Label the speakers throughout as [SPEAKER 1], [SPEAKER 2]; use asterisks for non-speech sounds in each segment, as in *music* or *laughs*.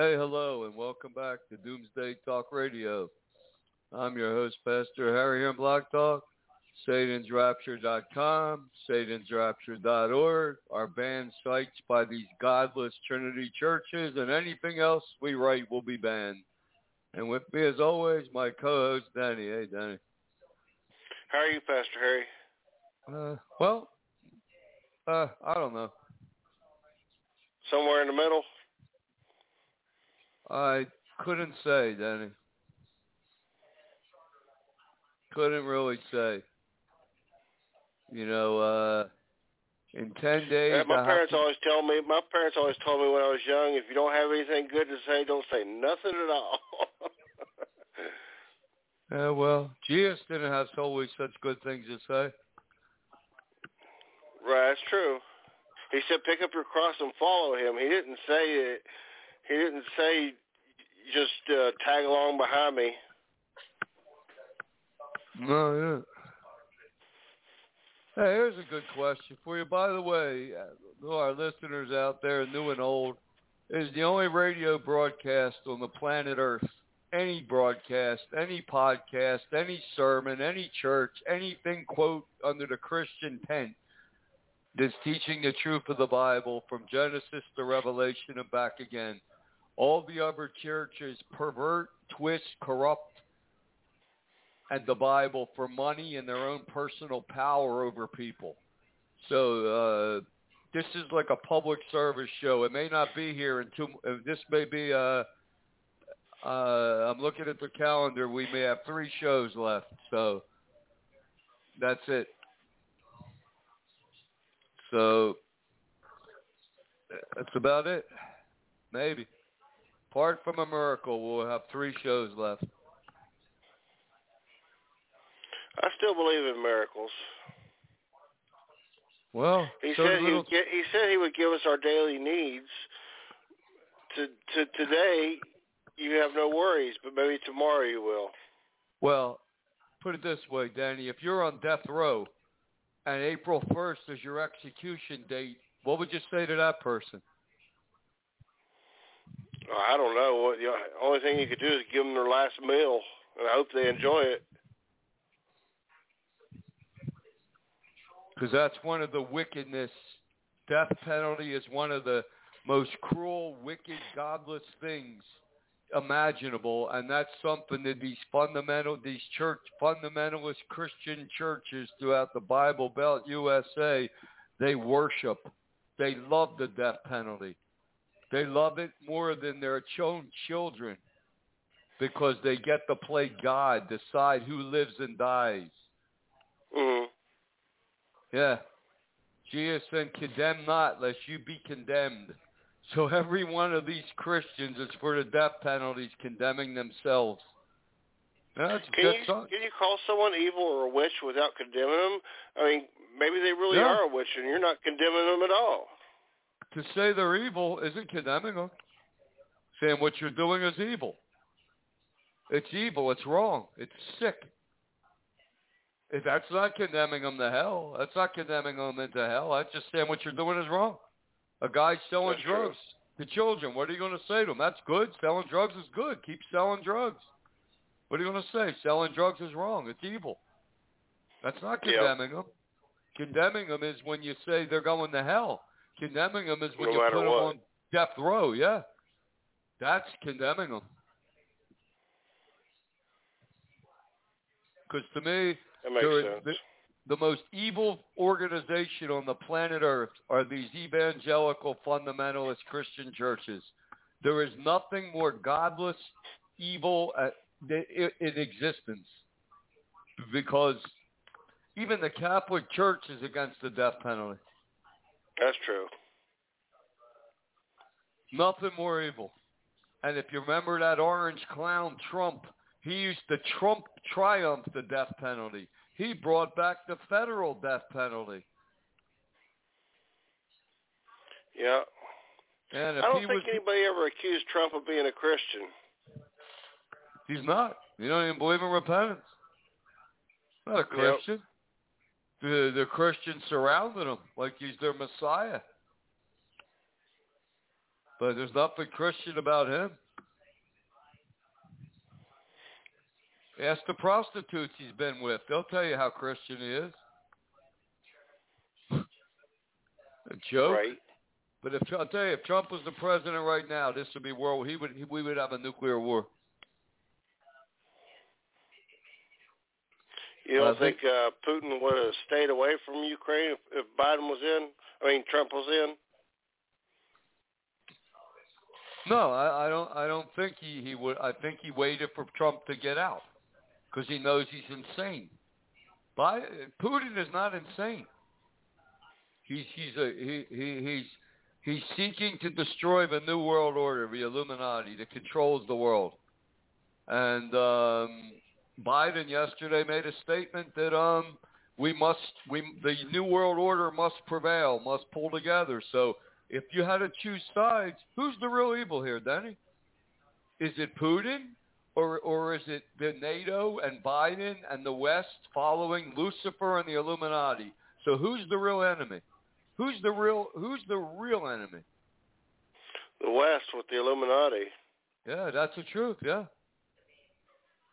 [SPEAKER 1] Hey, hello, and welcome back to Doomsday Talk Radio. I'm your host, Pastor Harry here in Blog Talk, satansrapture.com, satansrapture.org, our banned sites by these godless Trinity churches, and anything else we write will be banned. And with me, as always, my co-host, Danny. Hey, Danny.
[SPEAKER 2] How are you, Pastor Harry?
[SPEAKER 1] Uh, well, uh, I don't know.
[SPEAKER 2] Somewhere in the middle?
[SPEAKER 1] I couldn't say, Danny. Couldn't really say. You know, uh in ten days
[SPEAKER 2] Uh, my
[SPEAKER 1] I
[SPEAKER 2] parents
[SPEAKER 1] to-
[SPEAKER 2] always tell me. My parents always told me when I was young, if you don't have anything good to say, don't say nothing at all. *laughs*
[SPEAKER 1] Yeah, well, Jesus didn't have always such good things to say.
[SPEAKER 2] right, that's true. He said, "Pick up your cross and follow him." He didn't say it. He didn't say just uh, tag along behind me.
[SPEAKER 1] No, yeah. Hey, here's a good question for you. By the way, uh, to our listeners out there, new and old, is the only radio broadcast on the planet Earth, any broadcast, any podcast, any sermon, any church, anything, quote, under the Christian tent that's teaching the truth of the Bible from Genesis to Revelation and back again. All the other churches pervert, twist, corrupt, and the Bible for money and their own personal power over people. So uh, this is like a public service show. It may not be here until uh, this may be. Uh, uh, I'm looking at the calendar. We may have three shows left. So that's it. So that's about it. Maybe. Apart from a miracle, we'll have three shows left.
[SPEAKER 2] I still believe in miracles.
[SPEAKER 1] Well,
[SPEAKER 2] He
[SPEAKER 1] so
[SPEAKER 2] said he
[SPEAKER 1] little-
[SPEAKER 2] get, he said he would give us our daily needs. To to today, you have no worries, but maybe tomorrow you will.
[SPEAKER 1] Well, put it this way, Danny. If you're on death row and April 1st is your execution date, what would you say to that person?
[SPEAKER 2] I don't know. What the only thing you could do is give them their last meal, and I hope they enjoy it.
[SPEAKER 1] Because that's one of the wickedness. Death penalty is one of the most cruel, wicked, godless things imaginable, and that's something that these fundamental, these church fundamentalist Christian churches throughout the Bible Belt USA, they worship. They love the death penalty. They love it more than their own children because they get to play God, decide who lives and dies.
[SPEAKER 2] hmm
[SPEAKER 1] Yeah. Jesus said, condemn not, lest you be condemned. So every one of these Christians is for the death penalties condemning themselves. That's
[SPEAKER 2] Can you
[SPEAKER 1] some-
[SPEAKER 2] can you call someone evil or a witch without condemning them? I mean, maybe they really
[SPEAKER 1] Yeah.
[SPEAKER 2] are a witch, and you're not condemning them at all.
[SPEAKER 1] To say they're evil isn't condemning them. Saying what you're doing is evil. It's evil. It's wrong. It's sick. If that's not condemning them to hell, that's not condemning them into hell. That's just saying what you're doing is wrong. A guy selling
[SPEAKER 2] That's true.
[SPEAKER 1] drugs to children. What are you going to say to him? That's good. Selling drugs is good. Keep selling drugs. What are you going to say? Selling drugs is wrong. It's evil. That's not condemning them. Condemning them is when you say they're going to hell. Condemning them is when
[SPEAKER 2] No
[SPEAKER 1] you put them
[SPEAKER 2] what.
[SPEAKER 1] on death row. Yeah, that's condemning them. Because to me,
[SPEAKER 2] That makes sense.
[SPEAKER 1] the, the most evil organization on the planet Earth are these evangelical fundamentalist Christian churches. There is nothing more godless, evil uh, in existence because even the Catholic Church is against the death penalty.
[SPEAKER 2] That's true.
[SPEAKER 1] Nothing more evil. And if you remember that orange clown Trump, he used to Trump triumph the death penalty. He brought back the federal death penalty.
[SPEAKER 2] Yeah.
[SPEAKER 1] And
[SPEAKER 2] I don't think
[SPEAKER 1] was,
[SPEAKER 2] anybody ever accused Trump of being a Christian.
[SPEAKER 1] he's not. You don't even believe in repentance. Not a Christian. The the Christians surrounding him like he's their Messiah. But there's nothing Christian about him. Ask the prostitutes he's been with. They'll tell you how Christian he is. A joke.
[SPEAKER 2] Right.
[SPEAKER 1] But if I'll tell you, if Trump was the president right now, this would be world. He would. He, we would have a nuclear war.
[SPEAKER 2] You don't
[SPEAKER 1] I think-
[SPEAKER 2] uh, Putin would have stayed away from Ukraine if, if Biden was in? I mean, Trump was in?
[SPEAKER 1] No, I, I don't. I don't think he, he would. I think he waited for Trump to get out because he knows he's insane. But Putin is not insane. He's he's a he, he he's he's seeking to destroy the new world order, the Illuminati that controls the world. And um, Biden yesterday made a statement that um we must we the new world order must prevail, must pull together. So if you had to choose sides, who's the real evil here, Denny? Is it Putin or or is it the NATO and Biden and the West following Lucifer and the Illuminati? So who's the real enemy? Who's the real who's the real enemy?
[SPEAKER 2] The West with the Illuminati.
[SPEAKER 1] Yeah, that's the truth, yeah.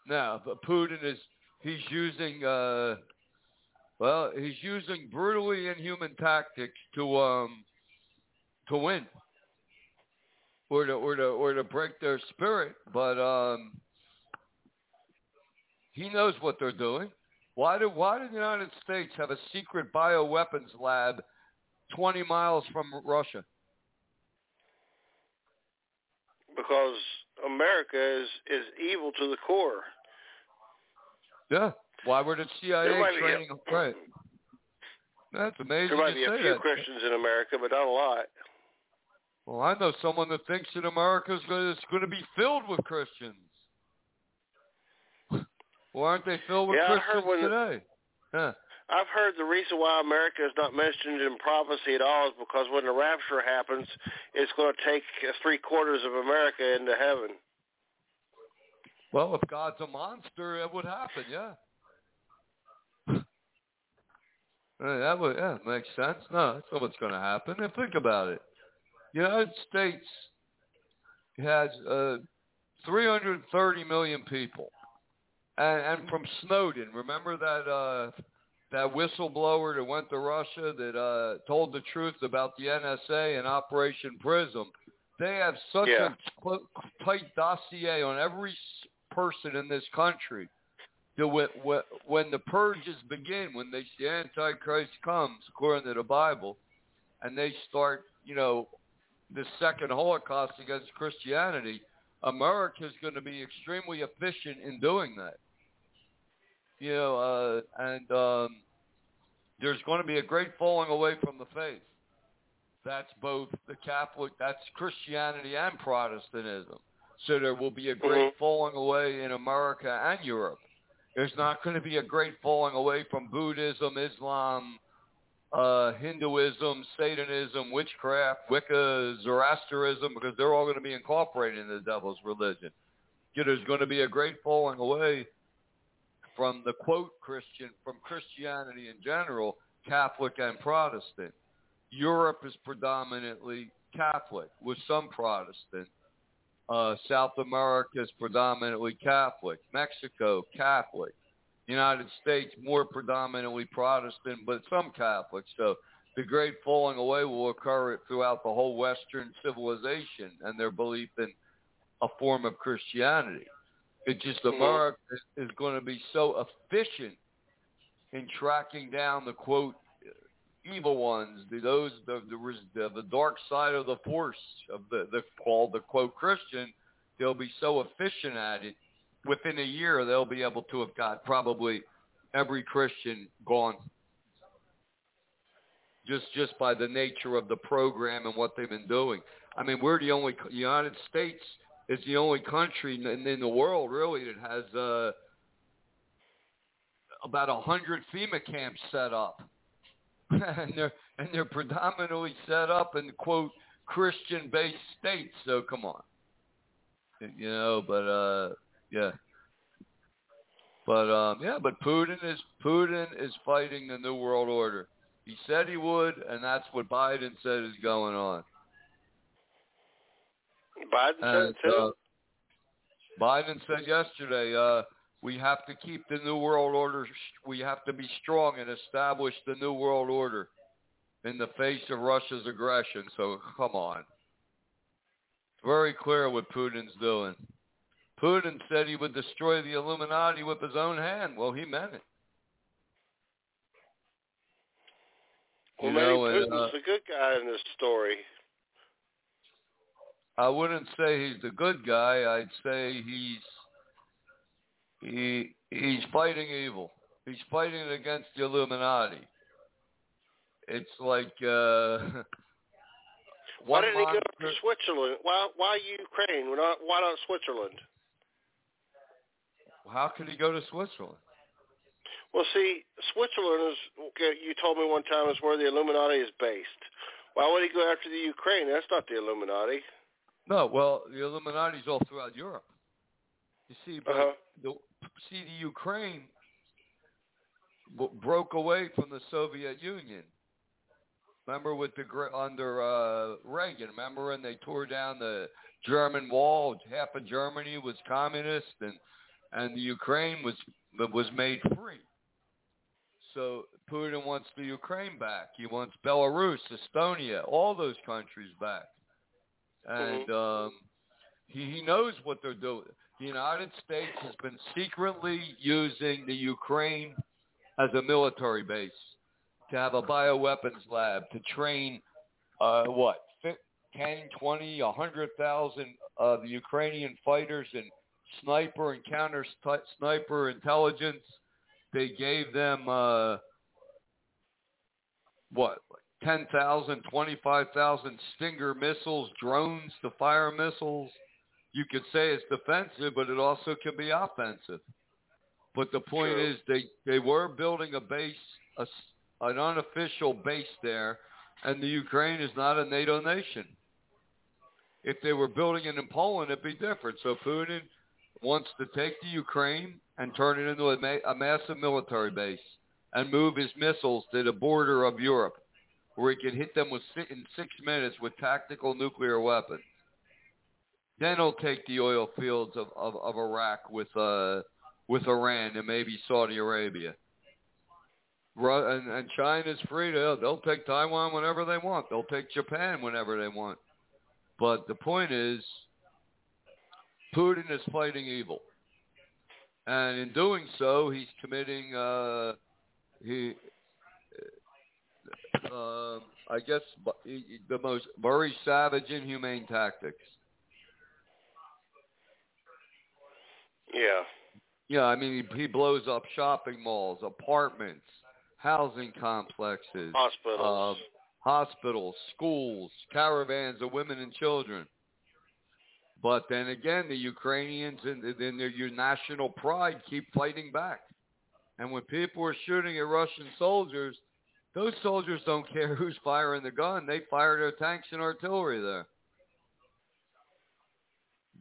[SPEAKER 1] Now, but Putin is he's using uh well, he's using brutally inhuman tactics to um to win. Or to or to or to break their spirit, but um he knows what they're doing. Why do why do the United States have a secret bioweapons lab twenty miles from Russia?
[SPEAKER 2] Because America is, is evil to the core.
[SPEAKER 1] Yeah. Why were the CIA
[SPEAKER 2] There might be-
[SPEAKER 1] training? Right. That's amazing.
[SPEAKER 2] There might be a few
[SPEAKER 1] that.
[SPEAKER 2] Christians in America, but not a lot.
[SPEAKER 1] Well, I know someone that thinks that America is going to be filled with Christians. Well, aren't they filled with
[SPEAKER 2] Yeah, I heard
[SPEAKER 1] Christians
[SPEAKER 2] when the-
[SPEAKER 1] today? Huh.
[SPEAKER 2] I've heard the reason why America is not mentioned in prophecy at all is because when the rapture happens, it's going to take three quarters of America into heaven.
[SPEAKER 1] Well, if God's a monster, it would happen. Yeah. *laughs* That would yeah makes sense. No, that's not what's going to happen. And think about it. The United States has uh, 330 million people, and, and from Snowden, remember that uh, that whistleblower that went to Russia that uh, told the truth about the NSA and Operation Prism. They have such
[SPEAKER 2] Yeah.
[SPEAKER 1] a tight dossier on every person in this country that when, when, the purges begin, when they, the Antichrist comes, according to the Bible, and they start, you know, the second Holocaust against Christianity, America is going to be extremely efficient in doing that. You know, uh, and um, there's going to be a great falling away from the faith. That's both the Catholic, that's Christianity and Protestantism. So there will be a great
[SPEAKER 2] Mhm.
[SPEAKER 1] falling away in America and Europe. There's not going to be a great falling away from Buddhism, Islam, uh, Hinduism, Satanism, witchcraft, Wicca, Zoroastrianism, because they're all going to be incorporated in the devil's religion. Yeah, There's going to be a great falling away from the quote Christian, from Christianity in general, Catholic and Protestant. Europe is predominantly Catholic with some Protestant. Uh, South America is predominantly Catholic. Mexico, Catholic. United States, more predominantly Protestant, but some Catholic. So the great falling away will occur throughout the whole Western civilization and their belief in a form of Christianity. It's just
[SPEAKER 2] Mhm.
[SPEAKER 1] America is going to be so efficient in tracking down the quote evil ones, the, those the, the the dark side of the force of the the called the quote Christian. They'll be so efficient at it. Within a year, they'll be able to have got probably every Christian gone. Just just by the nature of the program and what they've been doing. I mean, we're the only United States is the only country in, in the world really that has uh, about a hundred FEMA camps set up, *laughs* and they're and they're predominantly set up in quote Christian-based states. So come on, you know. But uh, yeah. But um, yeah, but Putin is Putin is fighting the new world order. He said he would, and that's what Biden said is going on.
[SPEAKER 2] Biden said
[SPEAKER 1] And,
[SPEAKER 2] it too.
[SPEAKER 1] uh, Biden said yesterday, uh, we have to keep the new world order. We have to be strong and establish the new world order in the face of Russia's aggression. So come on. It's very clear what Putin's doing. Putin said he would destroy the Illuminati with his own hand. Well, he meant it.
[SPEAKER 2] well,
[SPEAKER 1] you
[SPEAKER 2] maybe
[SPEAKER 1] know, and,
[SPEAKER 2] Putin's
[SPEAKER 1] uh,
[SPEAKER 2] the good guy in this story.
[SPEAKER 1] I wouldn't say he's the good guy. I'd say he's he he's fighting evil. He's fighting against the Illuminati. It's like uh *laughs*
[SPEAKER 2] Why didn't he go to Switzerland? Why why Ukraine? Why not why not Switzerland?
[SPEAKER 1] How could he go to Switzerland?
[SPEAKER 2] Well, see, Switzerland is you told me one time is where the Illuminati is based. Why would he go after the Ukraine? That's not the Illuminati.
[SPEAKER 1] No, well, the Illuminati's all throughout Europe. You see, but
[SPEAKER 2] Uh-huh.
[SPEAKER 1] the see the Ukraine w- broke away from the Soviet Union. Remember with the gr- under uh, Reagan? Remember when they tore down the German wall? Half of Germany was communist, and and the Ukraine was was made free. So Putin wants the Ukraine back. He wants Belarus, Estonia, all those countries back. And um, he, he knows what they're doing. The United States has been secretly using the Ukraine as a military base to have a bioweapons lab to train, uh, what, fi- 10, 20, 100,000 of the Ukrainian fighters and sniper and counter sniper intelligence. They gave them, uh, what, 10,000, 25,000 Stinger missiles, drones to fire missiles. You could say it's defensive, but it also can be offensive. But the point
[SPEAKER 2] True.
[SPEAKER 1] is, they they were building a base, a an unofficial base there, and the Ukraine is not a NATO nation. If they were building it in Poland, it'd be different. So Putin wants to take the Ukraine and turn it into a, ma- a massive military base and move his missiles to the border of Europe, where he can hit them with in six minutes with tactical nuclear weapons. Then he'll take the oil fields of, of, of Iraq with uh, with Iran and maybe Saudi Arabia. And, and China's free to they'll take Taiwan whenever they want. They'll take Japan whenever they want. But the point is, Putin is fighting evil, and in doing so, he's committing uh, he. Uh, I guess the most very savage, inhumane tactics.
[SPEAKER 2] Yeah.
[SPEAKER 1] Yeah, I mean he, he blows up shopping malls, apartments, housing complexes,
[SPEAKER 2] Hospitals.
[SPEAKER 1] um, hospitals, schools, caravans of women and children. But then again, the Ukrainians and in their your national pride keep fighting back. And when people are shooting at Russian soldiers, those soldiers don't *laughs* care who's firing the gun. They fire their tanks and artillery there.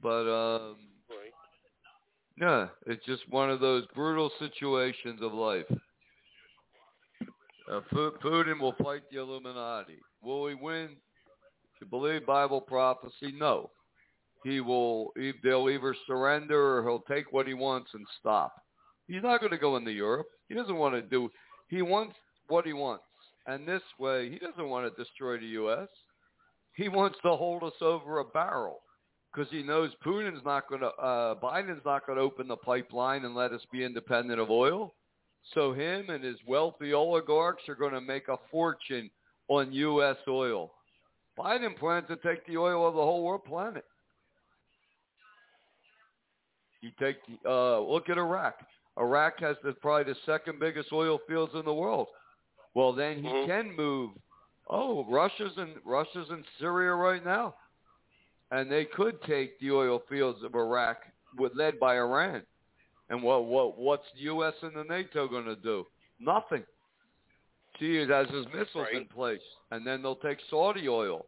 [SPEAKER 1] But um. Yeah, it's just one of those brutal situations of life. Uh, Putin will fight the Illuminati. Will he win? To believe Bible prophecy, no. He will. They'll either surrender or he'll take what he wants and stop. He's not going to go into Europe. He doesn't want to do. He wants what he wants, and this way, he doesn't want to destroy the U.S. He wants to hold us over a barrel because he knows Putin's not going to. Uh, Biden's not going to open the pipeline and let us be independent of oil. So him and his wealthy oligarchs are going to make a fortune on U.S. oil. Biden plans to take the oil of the whole world planet. You take uh, look at Iraq. Iraq has the, probably the second biggest oil fields in the world. Well, then he
[SPEAKER 2] Mhm.
[SPEAKER 1] can move. Oh, Russia's in Russia's in Syria right now, and they could take the oil fields of Iraq, with led by Iran. And what what what's the U.S. and the NATO going to do? Nothing. See, it has his missiles in place, and then they'll take Saudi oil,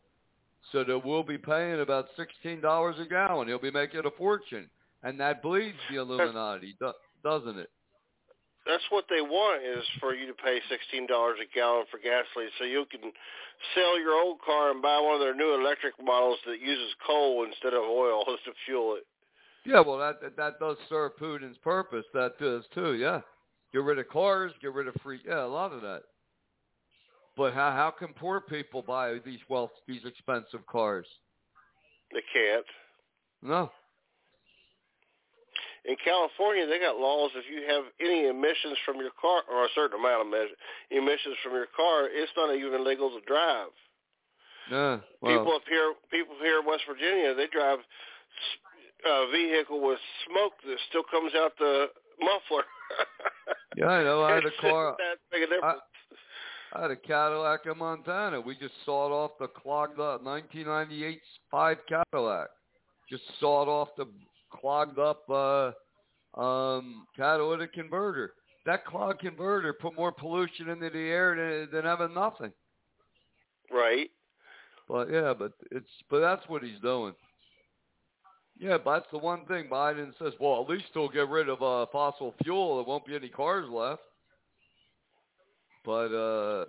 [SPEAKER 1] so that we'll be paying about sixteen dollars a gallon. He'll be making a fortune, and that bleeds the *laughs* Illuminati, do- doesn't it?
[SPEAKER 2] That's what they want is for you to pay sixteen dollars a gallon for gasoline, so you can sell your old car and buy one of their new electric models that uses coal instead of oil *laughs* to fuel it.
[SPEAKER 1] Yeah, well, that that, that does serve Putin's purpose. That does too. Yeah, get rid of cars, get rid of free. Yeah, a lot of that. But how how can poor people buy these wealth these expensive cars?
[SPEAKER 2] They can't.
[SPEAKER 1] No.
[SPEAKER 2] In California, they got laws if you have any emissions from your car or a certain amount of measure, emissions from your car, it's not even legal to drive.
[SPEAKER 1] Yeah.
[SPEAKER 2] people up here, people here in West Virginia, they drive a vehicle with smoke that still comes out the muffler. *laughs*
[SPEAKER 1] yeah, I know. I had a car.
[SPEAKER 2] That big a difference.
[SPEAKER 1] I had a Cadillac in Montana. We just sawed off the clogged up 1998 five Cadillac. Just sawed off the clogged up uh, um, catalytic converter. That clogged converter put more pollution into the air than, than having nothing.
[SPEAKER 2] right.
[SPEAKER 1] But yeah, but it's but that's what he's doing. Yeah, but that's the one thing Biden says. Well, at least he'll get rid of uh, fossil fuel. There won't be any cars left. But uh,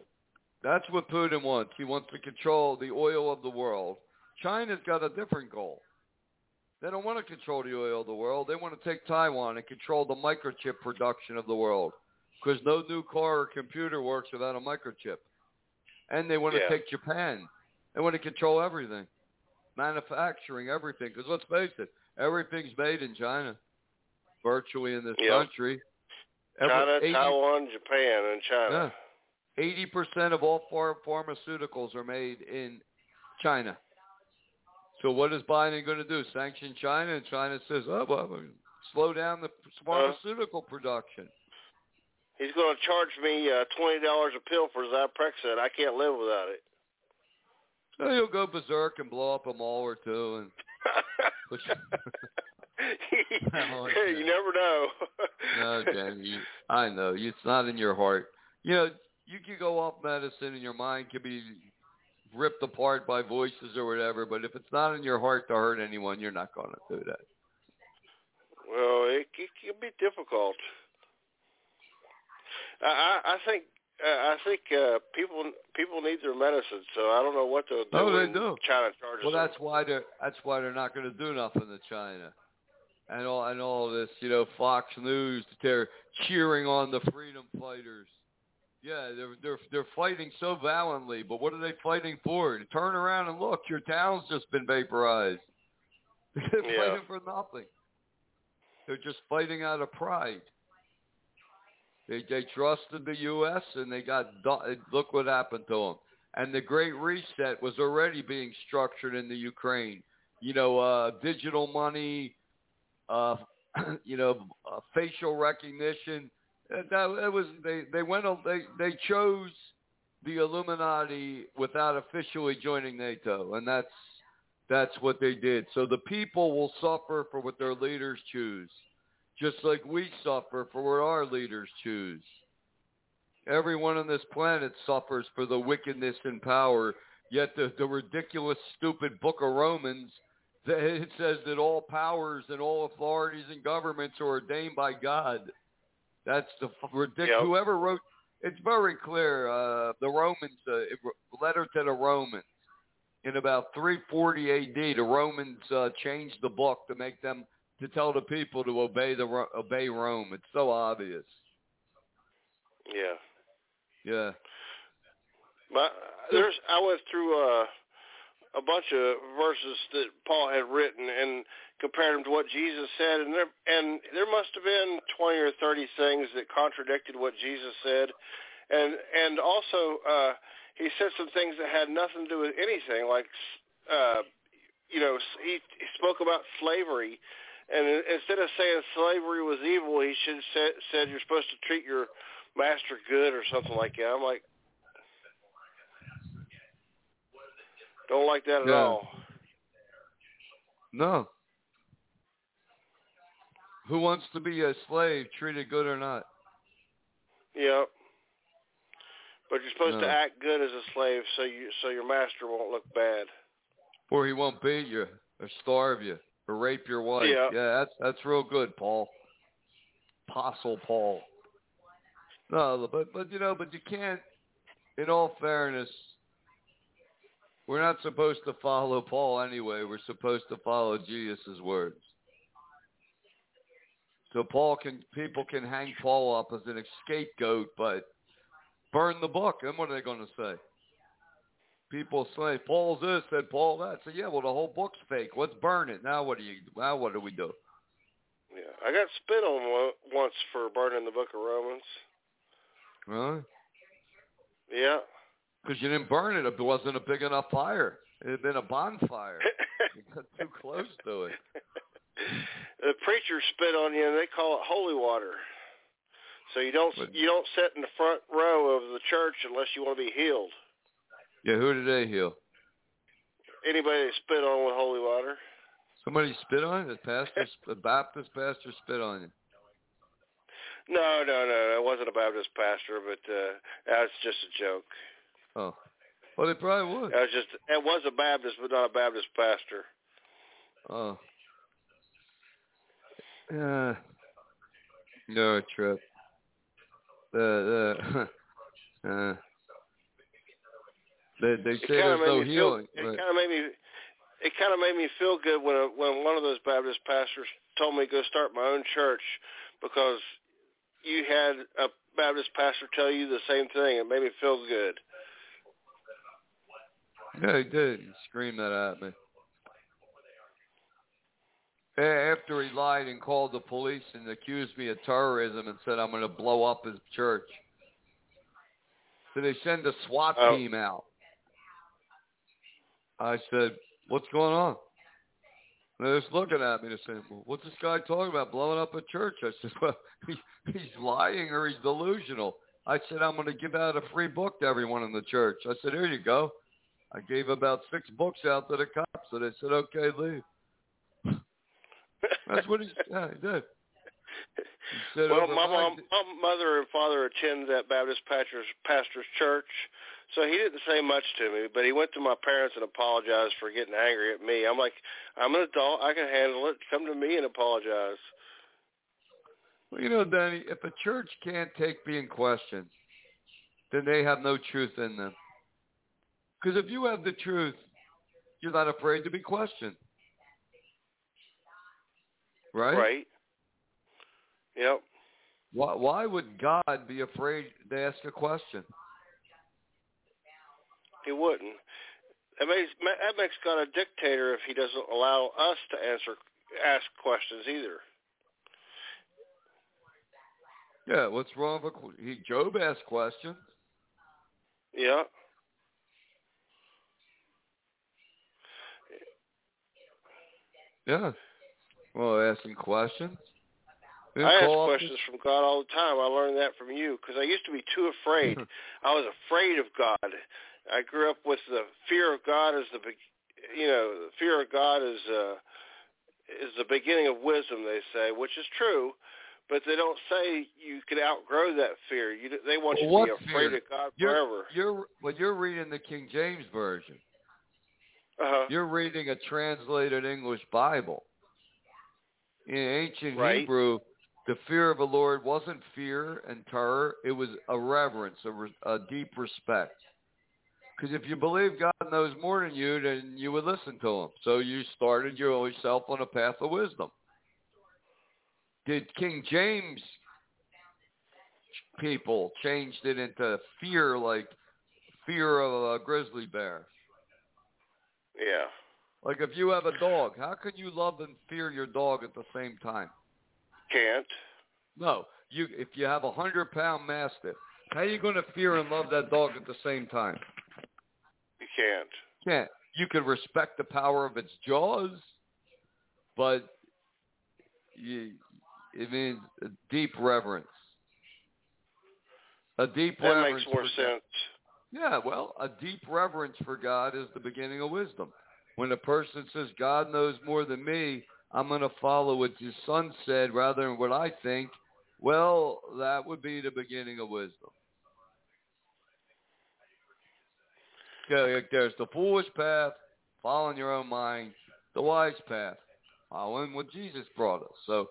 [SPEAKER 1] that's what Putin wants. He wants to control the oil of the world. China's got a different goal. They don't want to control the oil of the world. They want to take Taiwan and control the microchip production of the world. Because no new car or computer works without a microchip. And they want to
[SPEAKER 2] Yeah.
[SPEAKER 1] take Japan. They want to control everything. Manufacturing, everything. Because let's face it, everything's made in China. Virtually in this
[SPEAKER 2] Yeah.
[SPEAKER 1] country. Every-
[SPEAKER 2] China,
[SPEAKER 1] 80
[SPEAKER 2] Taiwan, Japan, and China.
[SPEAKER 1] yeah. Eighty percent of all pharmaceuticals are made in China. So what is Biden going to do? Sanction China, and China says, "Oh, well, slow down the pharmaceutical production."
[SPEAKER 2] He's going to charge me uh, twenty dollars a pill for Zyprexa. I can't live without it.
[SPEAKER 1] So he'll go berserk and blow up a mall or two, and *laughs*
[SPEAKER 2] hey, *laughs* *laughs* you never know.
[SPEAKER 1] no, Jamie, you, I know it's not in your heart. You know, you can go off medicine, and your mind can be ripped apart by voices or whatever. But if it's not in your heart to hurt anyone, you're not going to do that.
[SPEAKER 2] Well, it, it can be difficult. I I, think uh, I think uh, people people need their medicine, so I don't know what they'll do.
[SPEAKER 1] Oh, they do.
[SPEAKER 2] China charges
[SPEAKER 1] Well,
[SPEAKER 2] them.
[SPEAKER 1] that's why they're that's why they're not going to do nothing to China, and all and all this. You know, Fox News they're cheering on the freedom fighters. Yeah, they're they're they're fighting so valiantly, but what are they fighting for? To turn around and look, your town's just been vaporized. *laughs* They're
[SPEAKER 2] Yeah.
[SPEAKER 1] fighting for nothing. They're just fighting out of pride. They they trusted the U.S. and they got look what happened to them. And the Great Reset was already being structured in the Ukraine. You know, uh, digital money, uh, *clears throat* you know, uh, facial recognition. That it was they they went they they chose the Illuminati without officially joining NATO, and that's that's what they did. So the people will suffer for what their leaders choose, just like we suffer for what our leaders choose. Everyone on this planet suffers for the wickedness and power, yet the, the ridiculous, stupid book of Romans *laughs* it says that all powers and all authorities and governments are ordained by God. That's the ridiculous.
[SPEAKER 2] Yep.
[SPEAKER 1] Whoever wrote it's very clear. Uh, the Romans, uh, letter to the Romans, in about 340 A.D., the Romans uh, changed the book to make them to tell the people to obey the obey Rome. It's so obvious.
[SPEAKER 2] Yeah.
[SPEAKER 1] Yeah.
[SPEAKER 2] But there's I went through uh, a bunch of verses that Paul had written and compared them to what Jesus said, and there and there must have been twenty or thirty things that contradicted what Jesus said, and and also uh, he said some things that had nothing to do with anything, like uh, you know he, he spoke about slavery, and instead of saying slavery was evil, he should have said, said you're supposed to treat your master good or something like that. I'm like, don't like that at
[SPEAKER 1] Yeah.
[SPEAKER 2] all.
[SPEAKER 1] No. Who wants to be a slave, treated good or not?
[SPEAKER 2] Yep. But you're supposed
[SPEAKER 1] No.
[SPEAKER 2] to act good as a slave, so you so your master won't look bad.
[SPEAKER 1] Or he won't beat you, or starve you, or rape your wife.
[SPEAKER 2] Yeah.
[SPEAKER 1] yeah that's that's real good, Paul. Apostle Paul. No, but but you know, but you can't. In all fairness, we're not supposed to follow Paul anyway. We're supposed to follow Jesus' words. So Paul can people can hang Paul up as an scapegoat, but burn the book. And what are they going to say? People say Paul's this, said Paul that. So yeah, well the whole book's fake. Let's burn it. Now what do you? Now what do we do?
[SPEAKER 2] Yeah, I got spit on once for burning the Book of Romans.
[SPEAKER 1] Really?
[SPEAKER 2] Yeah.
[SPEAKER 1] Because you didn't burn it. It wasn't a big enough fire. It had been a bonfire. *laughs* you got too close to it.
[SPEAKER 2] the preacher spit on you, and they call it holy water. So you don't
[SPEAKER 1] But-
[SPEAKER 2] you don't sit in the front row of the church unless you want to be healed.
[SPEAKER 1] Yeah, who did they heal?
[SPEAKER 2] Anybody that spit on with holy water.
[SPEAKER 1] Somebody spit on you? The pastor, the Baptist pastor spit on you.
[SPEAKER 2] No, no, no, it wasn't a Baptist pastor, but uh, that's just a joke.
[SPEAKER 1] Oh. Well, they probably would.
[SPEAKER 2] That was just it was a Baptist, but not a Baptist pastor.
[SPEAKER 1] Oh. Yeah. No trip. The the *laughs* uh, they they
[SPEAKER 2] It
[SPEAKER 1] say there's no healing.
[SPEAKER 2] feel. It kind of made me. It kind of made me feel good when a, when one of those Baptist pastors told me to go start my own church because you had a Baptist pastor tell you the same thing. It made me feel good.
[SPEAKER 1] Yeah, he did. He screamed that at me. After he lied and called the police and accused me of terrorism and said I'm going to blow up his church. So they send a SWAT
[SPEAKER 2] Oh.
[SPEAKER 1] team out. I said, what's going on? And they're just looking at me and saying, well, what's this guy talking about, blowing up a church? I said, *laughs* well, he, he's lying or he's delusional. I said, I'm going to give out a free book to everyone in the church. I said, here you go. I gave about six books out to the cops, and they said, okay, leave. That's what he, yeah, he did. He said,
[SPEAKER 2] well, my mom, my mother and father attend that Baptist pastor's pastor's church, so he didn't say much to me. But he went to my parents and apologized for getting angry at me. I'm like, I'm an adult. I can handle it. Come to me and apologize.
[SPEAKER 1] Well, you know, Danny, if a church can't take being questioned, then they have no truth in them. Because if you have the truth, you're not afraid to be questioned. Right?
[SPEAKER 2] Right. Yep.
[SPEAKER 1] Why, why would God be afraid to ask a question?
[SPEAKER 2] He wouldn't. That makes that makes God a dictator if he doesn't allow us to answer ask questions either.
[SPEAKER 1] Yeah, what's wrong with he, Job asked questions?
[SPEAKER 2] Yeah.
[SPEAKER 1] Yeah. Well, asking questions. They
[SPEAKER 2] I ask questions from God all the time. I learned that from you because I used to be too afraid. *laughs* I was afraid of God. I grew up with the fear of God as the, be- you know, the fear of God is uh, is the beginning of wisdom. They say, which is true, but they don't say you can outgrow that fear. You, they want you to be afraid
[SPEAKER 1] fear?
[SPEAKER 2] of God
[SPEAKER 1] You're,
[SPEAKER 2] forever.
[SPEAKER 1] You're well, you're reading the King James version.
[SPEAKER 2] Uh-huh.
[SPEAKER 1] You're reading a translated English Bible. In ancient
[SPEAKER 2] Right.
[SPEAKER 1] Hebrew, the fear of the Lord wasn't fear and terror; it was a reverence, a, re- a deep respect. Because if you believe God knows more than you, then you would listen to Him. So you started yourself on a path of wisdom. Did King James people changed it into fear, like fear of a grizzly bear?
[SPEAKER 2] Yeah.
[SPEAKER 1] Like if you have a dog, how can you love and fear your dog at the same time?
[SPEAKER 2] Can't.
[SPEAKER 1] No, you if you have a hundred pound mastiff, how are you going to fear and love that dog at the same time?
[SPEAKER 2] You can't.
[SPEAKER 1] Can't. You can respect the power of its jaws, but you, it means a deep reverence. A deep
[SPEAKER 2] That
[SPEAKER 1] reverence.
[SPEAKER 2] makes more sense.
[SPEAKER 1] Yeah, well, a deep reverence for God is the beginning of wisdom. When a person says, God knows more than me, I'm going to follow what his son said rather than what I think, well, that would be the beginning of wisdom. There's the foolish path, following your own mind, the wise path, following what Jesus brought us. So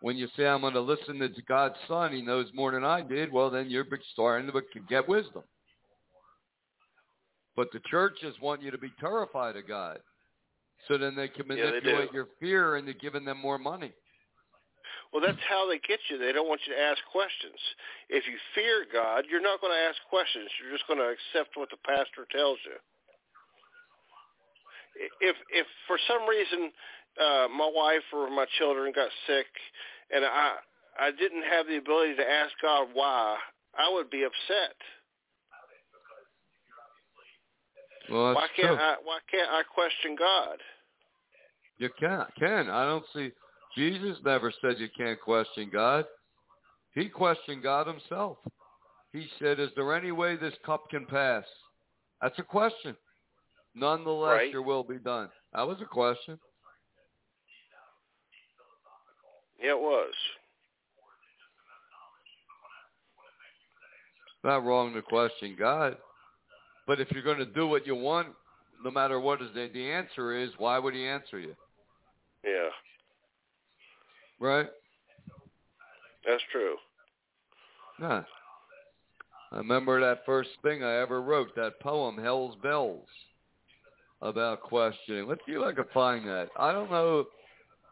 [SPEAKER 1] when you say, I'm going to listen to God's son, he knows more than I did, well, then you're starting to get wisdom. But the churches want you to be terrified of God. So then they can
[SPEAKER 2] Yeah, they
[SPEAKER 1] manipulate your fear into giving them more money.
[SPEAKER 2] Well, that's how they get you. They don't want you to ask questions. If you fear God, you're not going to ask questions. You're just going to accept what the pastor tells you. If if for some reason uh, my wife or my children got sick and I I didn't have the ability to ask God why, I would be upset.
[SPEAKER 1] Well,
[SPEAKER 2] why can't
[SPEAKER 1] true.
[SPEAKER 2] I why can't I question God?
[SPEAKER 1] You can. Can. I don't see. Jesus never said you can't question God. He questioned God himself. He said, is there any way this cup can pass? That's a question. Nonetheless,
[SPEAKER 2] Right.
[SPEAKER 1] your will be done. That was a question.
[SPEAKER 2] Yeah, it was.
[SPEAKER 1] It's not wrong to question God. But if you're going to do what you want, no matter what is the, the answer is, why would he answer you?
[SPEAKER 2] Yeah,
[SPEAKER 1] Right?
[SPEAKER 2] that's true.
[SPEAKER 1] Yeah. I remember that first thing I ever wrote, that poem, Hell's Bells, about questioning. Let's see if I can find that. I don't know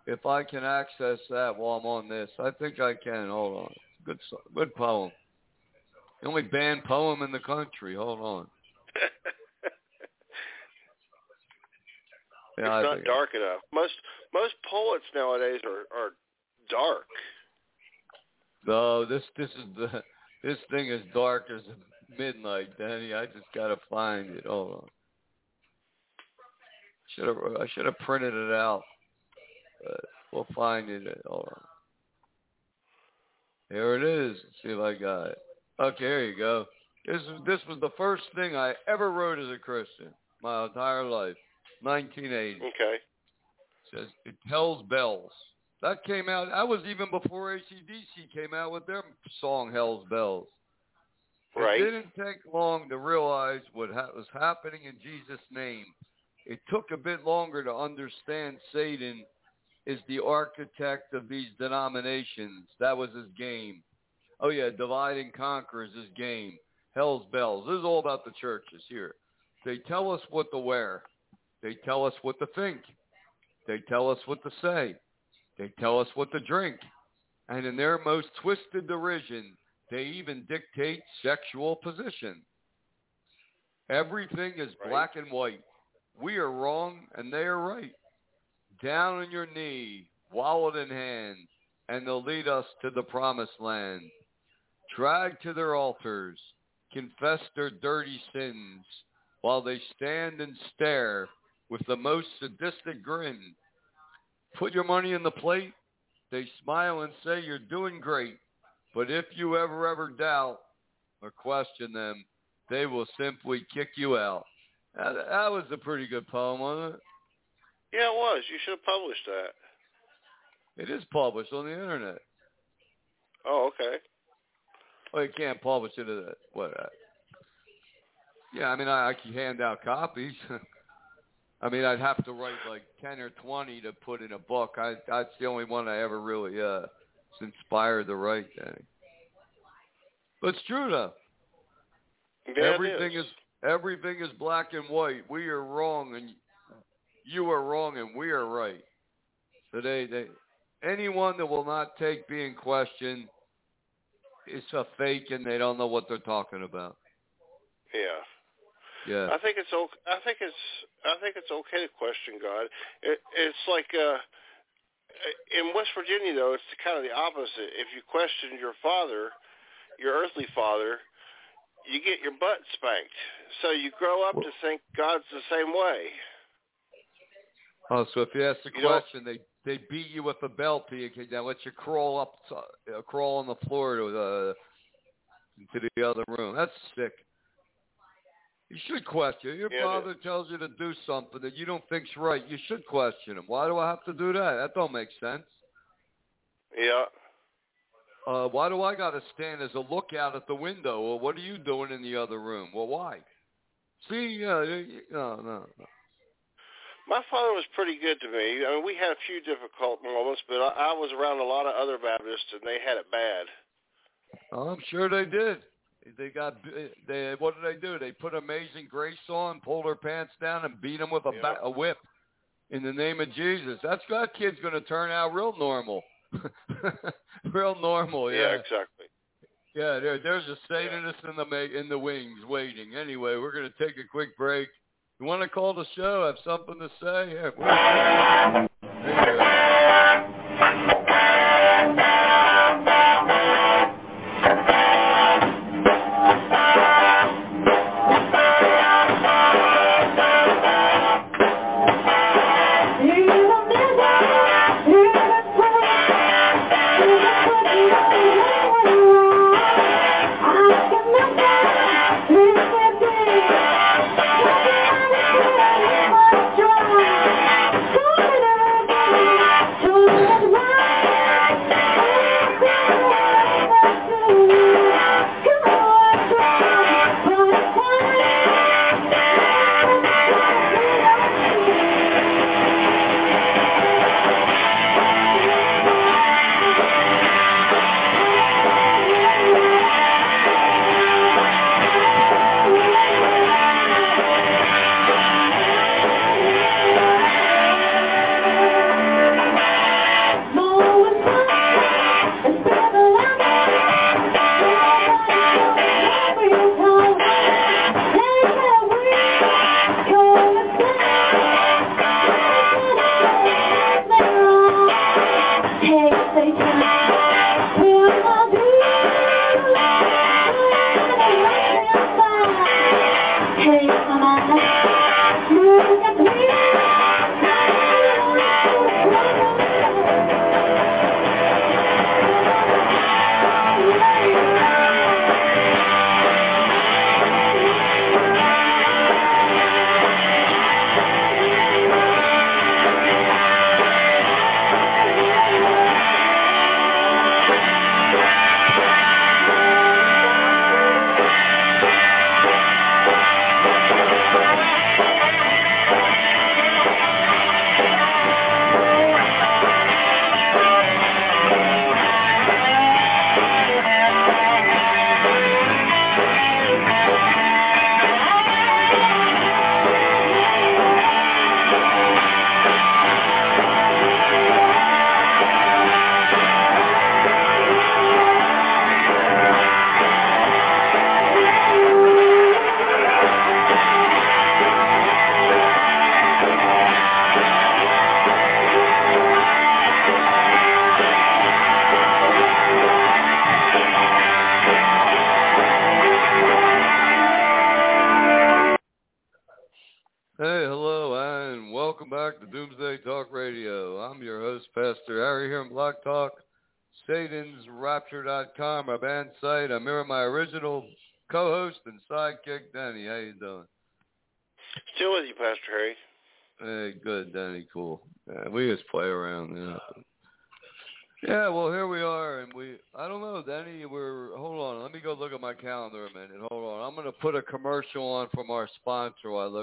[SPEAKER 1] if I can access that while I'm on this. I think I can. Hold on. Good, good poem. The only banned poem in the country. Hold on. *laughs* Yeah, I
[SPEAKER 2] it's not dark enough. Most most poets nowadays are are dark.
[SPEAKER 1] No, this this is the this thing is dark as midnight, Danny. I just gotta find it. Hold on. Should have I should have printed it out. But we'll find it. Hold on. Here it is. Let's see if I got it. Okay, here you go. This this was the first thing I ever wrote as a Christian, my entire life. 1980
[SPEAKER 2] Okay.
[SPEAKER 1] says it Hell's Bells. That came out. That was even before ACDC came out with their song "Hell's Bells."
[SPEAKER 2] Right.
[SPEAKER 1] It didn't take long to realize what ha- was happening in Jesus' name. It took a bit longer to understand Satan is the architect of these denominations. That was his game. Oh yeah, divide and conquer is his game. Hell's bells. This is all about the churches here. They tell us what to wear. They tell us what to think. They tell us what to say. They tell us what to drink. And in their most twisted derision, they even dictate sexual position. Everything is black and white. We are wrong and they are right. Down on your knee, wallet in hand, and they'll lead us to the promised land. Drag to their altars, confess their dirty sins, while they stand and stare with the most sadistic grin. Put your money in the plate. They smile and say you're doing great. But if you ever, ever doubt or question them, they will simply kick you out. That, that was a pretty good poem, wasn't it?
[SPEAKER 2] Yeah, it was. You should have published that.
[SPEAKER 1] It is published on the internet.
[SPEAKER 2] Oh, okay.
[SPEAKER 1] Well, you can't publish it at. What? Uh, yeah, I mean, I, I can hand out copies. *laughs* I mean, I'd have to write like ten or twenty to put in a book. I that's the only one I ever really uh was inspired to write, Danny. But it's true though.
[SPEAKER 2] Yeah,
[SPEAKER 1] everything
[SPEAKER 2] is.
[SPEAKER 1] is everything is black and white. We are wrong and you are wrong and we are right. They, they anyone that will not take being questioned is a fake and they don't know what they're talking about.
[SPEAKER 2] Yeah.
[SPEAKER 1] Yeah.
[SPEAKER 2] I think it's okay. I think it's I think it's okay to question God. It, it's like uh, in West Virginia though, it's kind of the opposite. If you question your father, your earthly father, you get your butt spanked. So you grow up to think God's the same way.
[SPEAKER 1] Oh, so if you ask the
[SPEAKER 2] You
[SPEAKER 1] question, they they beat you with a belt, you can then let you crawl up, uh, crawl on the floor to the to the other room. That's sick. You should question. Your
[SPEAKER 2] Yeah,
[SPEAKER 1] father tells you to do something that you don't think's right. You should question him. Why do I have to do that? That don't make sense.
[SPEAKER 2] Yeah.
[SPEAKER 1] Uh, why do I got to stand as a lookout at the window? Well, what are you doing in the other room? Well, why? See, uh, no, no, no.
[SPEAKER 2] My father was pretty good to me. I mean, we had a few difficult moments, but I, I was around a lot of other Baptists, and they had it bad.
[SPEAKER 1] Oh, I'm sure they did. They got they. What did they do? They put Amazing Grace on, pulled her pants down, and beat them with a,
[SPEAKER 2] Yeah.
[SPEAKER 1] ba- a whip in the name of Jesus. That's that kid's going to turn out real normal, *laughs* real normal.
[SPEAKER 2] yeah,
[SPEAKER 1] Yeah,
[SPEAKER 2] exactly.
[SPEAKER 1] yeah. There, there's a Satanist in the in the wings waiting. Anyway, we're going to take a quick break. You want to call the show? Have something to say? *laughs* Yeah. Uh,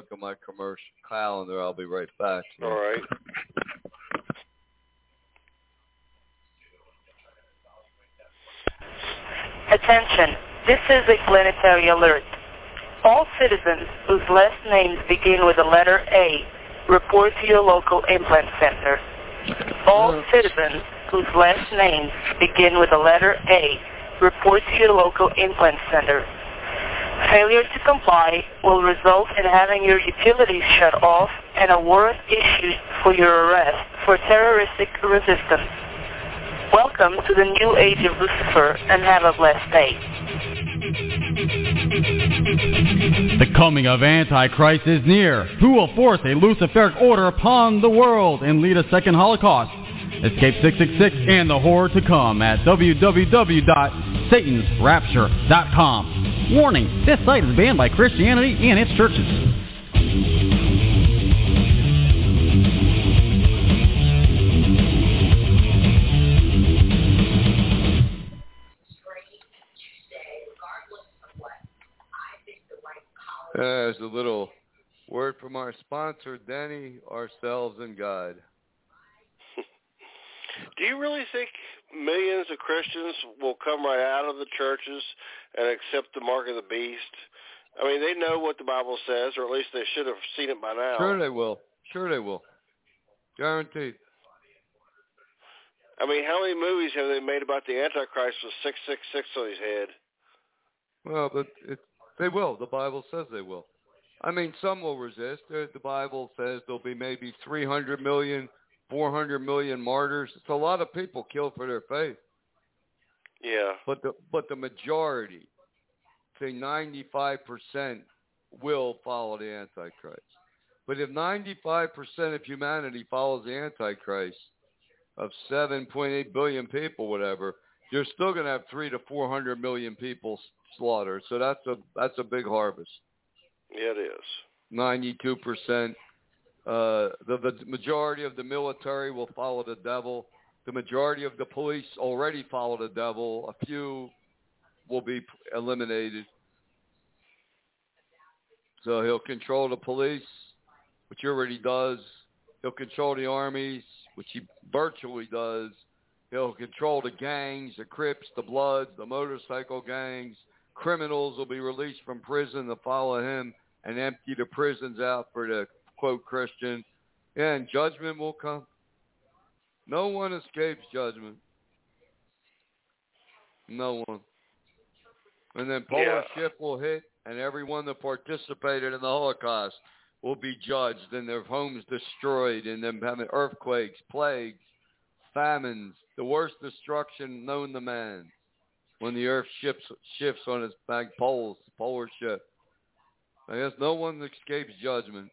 [SPEAKER 1] look at my commercial calendar. I'll be right back.
[SPEAKER 2] All right.
[SPEAKER 3] Attention, this is a planetary alert. All citizens whose last names begin with the letter A report to your local implant center. All citizens whose last names begin with the letter A report to your local implant center. Failure to comply will result in having your utilities shut off and a warrant issued for your arrest for terroristic resistance. Welcome to the new age of Lucifer and have a blessed day.
[SPEAKER 4] The coming of Antichrist is near, who will force a Luciferic order upon the world and lead a second Holocaust. Escape 666 and the horror to come at www.satansrapture.com. Warning, this site is banned by Christianity and its churches.
[SPEAKER 1] There's a little word from our sponsor, Denny, ourselves, and God. *laughs*
[SPEAKER 2] Do you really think millions of Christians will come right out of the churches and accept the mark of the beast? I mean, they know what the Bible says, or at least they should have seen it by now.
[SPEAKER 1] Sure they will. Sure they will. Guaranteed.
[SPEAKER 2] I mean, how many movies have they made about the Antichrist with 666 on his head?
[SPEAKER 1] Well, but it, they will. The Bible says they will. I mean, some will resist. The Bible says there'll be maybe 300 million, 400 million martyrs. It's a lot of people killed for their faith.
[SPEAKER 2] Yeah.
[SPEAKER 1] But the but the majority, say 95 percent, will follow the Antichrist. But if 95 percent of humanity follows the Antichrist, of 7.8 billion people, whatever, you're still going to have three to 400 million people slaughtered. So that's a that's a big harvest.
[SPEAKER 2] Yeah, it is.
[SPEAKER 1] 92 percent. Uh, the, the majority of the military will follow the devil. The majority of the police already follow the devil. A few will be eliminated. So he'll control the police, which he already does. He'll control the armies, which he virtually does. He'll control the gangs, the Crips, the Bloods, the motorcycle gangs. Criminals will be released from prison to follow him and empty the prisons out for the quote Christian. And judgment will come. No one escapes judgment. No one. And then polar
[SPEAKER 2] Yeah.
[SPEAKER 1] ship will hit, and everyone that participated in the Holocaust will be judged, and their homes destroyed, and them having earthquakes, plagues, famines, the worst destruction known to man. When the earth shifts shifts on its back poles, polar shift. I guess no one escapes judgment.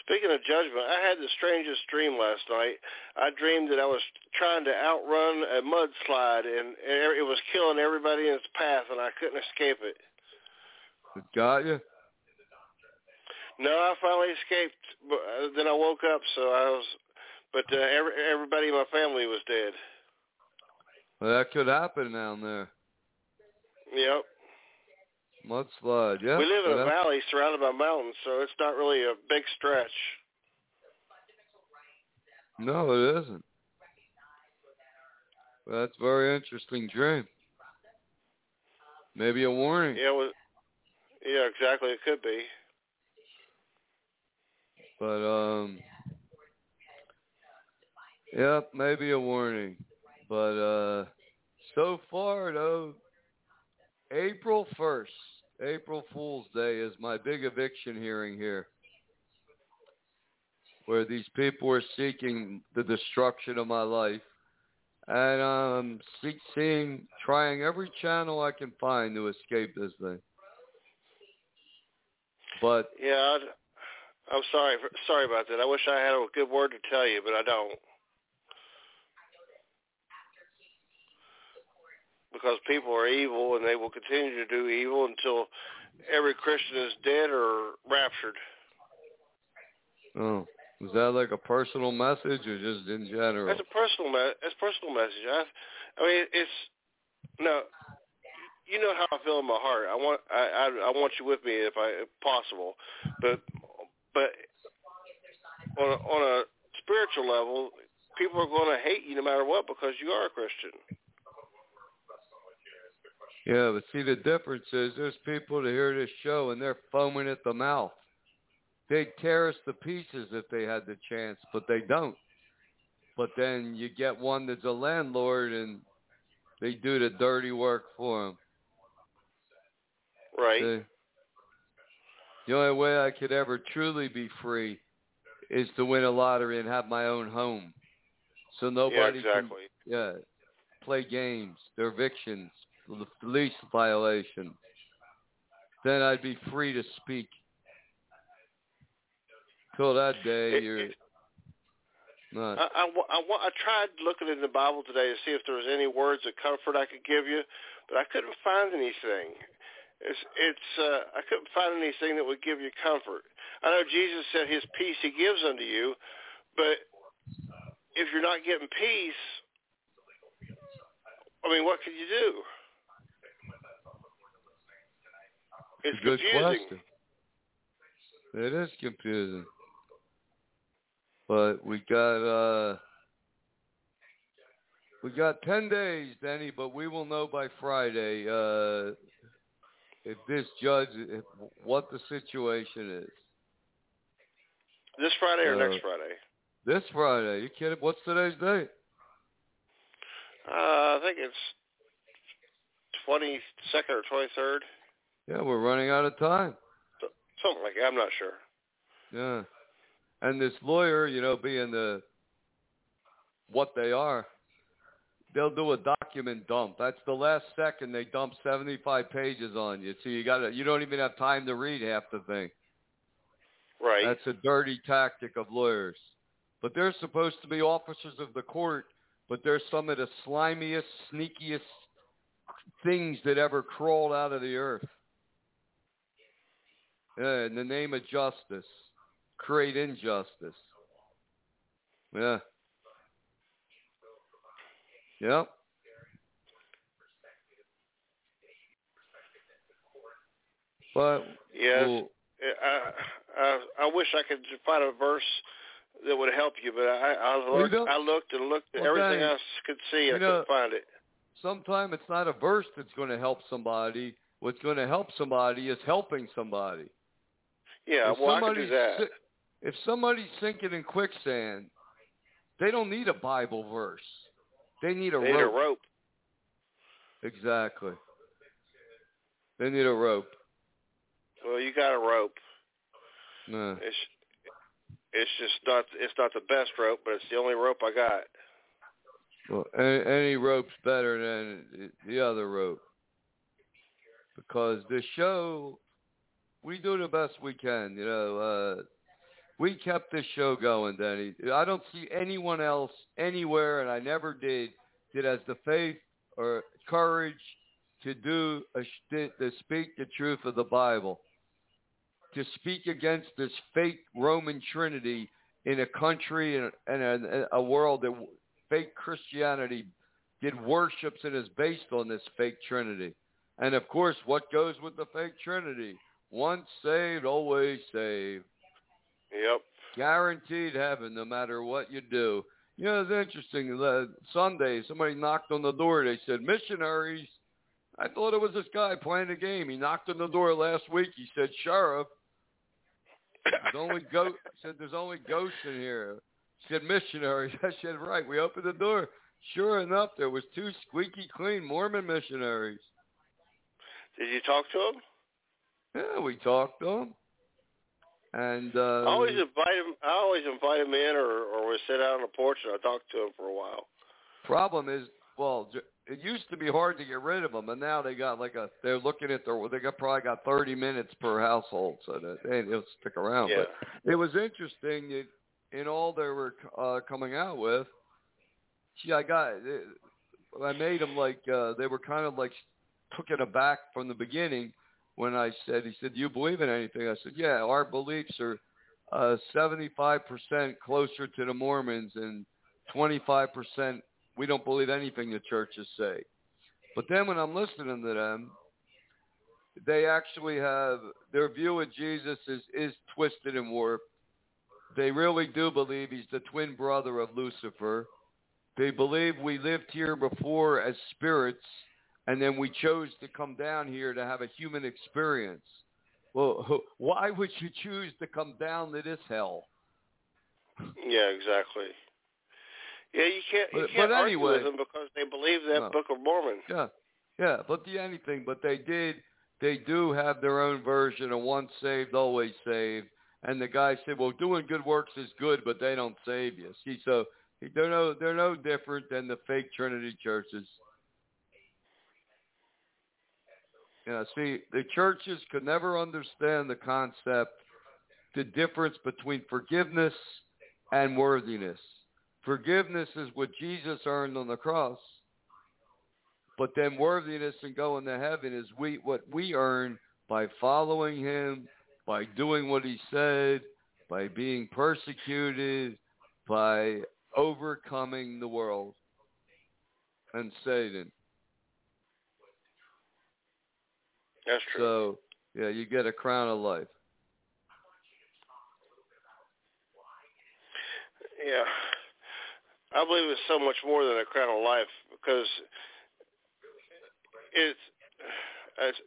[SPEAKER 2] Speaking of judgment, I had the strangest dream last night. I dreamed that I was trying to outrun a mudslide, and it was killing everybody in its path, and I couldn't escape it.
[SPEAKER 1] It got you?
[SPEAKER 2] No, I finally escaped, but uh, then I woke up, so I was, but uh, every, everybody in my family was dead.
[SPEAKER 1] Well, that could happen down there.
[SPEAKER 2] Yep.
[SPEAKER 1] Mudslide, yeah.
[SPEAKER 2] we live in a valley surrounded by mountains, so it's not really a big stretch.
[SPEAKER 1] No, it isn't. Well, that's a very interesting dream. Maybe a warning.
[SPEAKER 2] Yeah, was, yeah, exactly. It could be.
[SPEAKER 1] But um Yep, maybe a warning. But uh so far though April first, April Fool's Day is my big eviction hearing here. Where these people are seeking the destruction of my life. And um see, seeing trying every channel I can find to escape this thing. But
[SPEAKER 2] Yeah, I'd, I'm sorry. Sorry about that. I wish I had a good word to tell you, but I don't. Because people are evil, and they will continue to do evil until every Christian is dead or raptured.
[SPEAKER 1] oh Was that like a personal message or just in general?
[SPEAKER 2] That's a personal me- that's a personal message. I I mean it's no you know how I feel in my heart. I want I I, I want you with me if I if possible. But but on a, on a spiritual level, people are going to hate you no matter what because you are a Christian.
[SPEAKER 1] Yeah, but see the difference is there's people to hear this show and they're foaming at the mouth. They'd tear us to pieces if they had the chance, but they don't. But then you get one that's a landlord and they do the dirty work for them.
[SPEAKER 2] Right.
[SPEAKER 1] See? The only way I could ever truly be free is to win a lottery and have my own home. So
[SPEAKER 2] yeah,
[SPEAKER 1] nobody
[SPEAKER 2] exactly.
[SPEAKER 1] can yeah, play games, their evictions, the police violations. Then I'd be free to speak. Till that day, you're not.
[SPEAKER 2] I, I, I, I tried looking in the Bible today to see if there was any words of comfort I could give you, but I couldn't find anything. It's, it's, uh, I couldn't find anything that would give you comfort. I know Jesus said His peace He gives unto you, but if you're not getting peace, I mean, what can you do? It's
[SPEAKER 1] a good
[SPEAKER 2] confusing.
[SPEAKER 1] question. It is confusing. But we got uh we got ten days, Denny, but we will know by Friday uh if this judge if, what the situation is.
[SPEAKER 2] This Friday or
[SPEAKER 1] Uh,
[SPEAKER 2] next Friday?
[SPEAKER 1] This Friday, you kidding? What's today's date?
[SPEAKER 2] Uh, I think it's twenty second or twenty third,
[SPEAKER 1] Yeah, we're running out of time.
[SPEAKER 2] something like that. I'm not sure.
[SPEAKER 1] Yeah. And this lawyer, you know, being the what they are, they'll do a document dump. That's the last second they dump 75 pages on you. So you got to you don't even have time to read half the thing.
[SPEAKER 2] Right.
[SPEAKER 1] That's a dirty tactic of lawyers. But they're supposed to be officers of the court, but they're some of the slimiest, sneakiest things that ever crawled out of the earth. Yeah, in the name of justice, create injustice. Yeah. Yep. But
[SPEAKER 2] yes.
[SPEAKER 1] well,
[SPEAKER 2] I, I I wish I could find a verse that would help you, but I I looked, I looked and looked at
[SPEAKER 1] Well,
[SPEAKER 2] everything I could see.
[SPEAKER 1] you
[SPEAKER 2] I
[SPEAKER 1] know-
[SPEAKER 2] couldn't find it.
[SPEAKER 1] sometimes it's not a verse that's going to help somebody. What's going to help somebody is helping somebody.
[SPEAKER 2] Yeah,
[SPEAKER 1] if
[SPEAKER 2] well I could do that.
[SPEAKER 1] if somebody's sinking in quicksand, they don't need a Bible verse. They need a
[SPEAKER 2] They need
[SPEAKER 1] rope.
[SPEAKER 2] a rope.
[SPEAKER 1] Exactly. They need a rope.
[SPEAKER 2] Well, you got a rope.
[SPEAKER 1] No.
[SPEAKER 2] It's it's just not it's not the best rope, but it's the only rope I got.
[SPEAKER 1] Well, any, any rope's better than the other rope. Because the show, we do the best we can. You know, uh, we kept this show going, Denny. I don't see anyone else anywhere, and I never did, that has the faith or courage to do a, to speak the truth of the Bible, to speak against this fake Roman Trinity in a country and, and a, a world that fake Christianity did worships and is based on this fake Trinity. And of course, what goes with the fake Trinity? Once saved, always saved.
[SPEAKER 2] Yep.
[SPEAKER 1] Guaranteed heaven, no matter what you do. You know, it's interesting. Uh, Sunday, somebody knocked on the door. They said, missionaries. I thought it was this guy playing a game. He knocked on the door last week. He said, sheriff. There's only go- said there's only ghosts in here. He said missionaries. *laughs* I said right. We opened the door. Sure enough, there was two squeaky clean Mormon missionaries.
[SPEAKER 2] Did you talk to him?
[SPEAKER 1] Yeah, we talked to them. And uh,
[SPEAKER 2] I always invite him. I always invite him in, or or we sit out on the porch and I talk to him for a while.
[SPEAKER 1] problem is, well, it used to be hard to get rid of them, and now they got like a. They're looking at their. They got probably got 30 minutes per household, so that they they'll stick around.
[SPEAKER 2] Yeah.
[SPEAKER 1] But it was interesting that in all they were uh, coming out with. See, I got. I made them like uh, they were kind of like took it aback from the beginning when I said. He said, "Do you believe in anything?" I said, "Yeah, our beliefs are." uh, 75% closer to the Mormons and 25% we don't believe anything the churches say. But then when I'm listening to them, they actually have their view of Jesus is, is twisted and warped. They really do believe he's the twin brother of Lucifer. They believe we lived here before as spirits and then we chose to come down here to have a human experience. Well, why would you choose to come down to this hell?
[SPEAKER 2] Yeah, exactly. Yeah, you can't you
[SPEAKER 1] But-
[SPEAKER 2] can't
[SPEAKER 1] but
[SPEAKER 2] argue
[SPEAKER 1] anyway-
[SPEAKER 2] with them because they believe that
[SPEAKER 1] No.
[SPEAKER 2] Book of Mormon.
[SPEAKER 1] Yeah, yeah, but the anything, but they did, they do have their own version of once saved, always saved. And the guy said, well, doing good works is good, but they don't save you. See, so they're no, they're no different than the fake Trinity churches. Yeah, see, the churches could never understand the concept, the difference between forgiveness and worthiness. Forgiveness is what Jesus earned on the cross. But then worthiness and going to heaven is we what we earn by following him, by doing what he said, by being persecuted, by overcoming the world and Satan.
[SPEAKER 2] That's true.
[SPEAKER 1] So yeah, you get a crown of life.
[SPEAKER 2] I want you to talk a little bit about why Yeah. I believe it's so much more than a crown of life because it's it's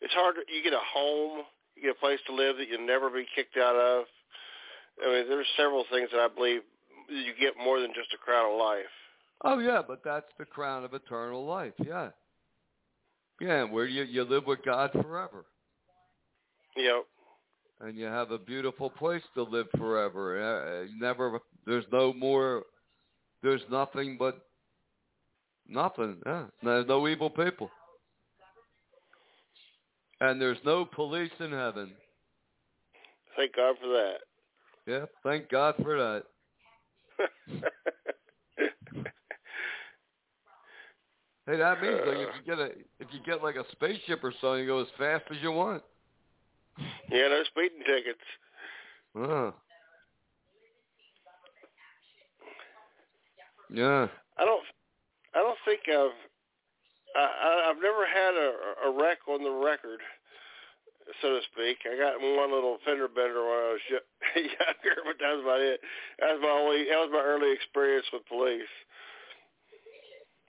[SPEAKER 2] it's hard. You get a home, you get a place to live that you'll never be kicked out of. I mean, there's several things that I believe you get more than just a crown of life.
[SPEAKER 1] Oh yeah, but that's the crown of eternal life. Yeah. Yeah, where you you live with God forever.
[SPEAKER 2] You know,
[SPEAKER 1] and you have a beautiful place to live forever. Uh, never, there's no more, there's nothing but nothing. Yeah, there's no evil people, and there's no police in heaven.
[SPEAKER 2] thank God for that.
[SPEAKER 1] Yeah, thank God for that. *laughs* Hey, that means like if you get a, if you get like a spaceship or something, you go as fast as you want.
[SPEAKER 2] yeah, no speeding tickets.
[SPEAKER 1] Uh. Yeah.
[SPEAKER 2] I don't. I don't think I've. I, I- I've never had a, a wreck on the record, so to speak. I got one little fender bender when I was *laughs* younger, but that was about it. That was my only. That was my early experience with police.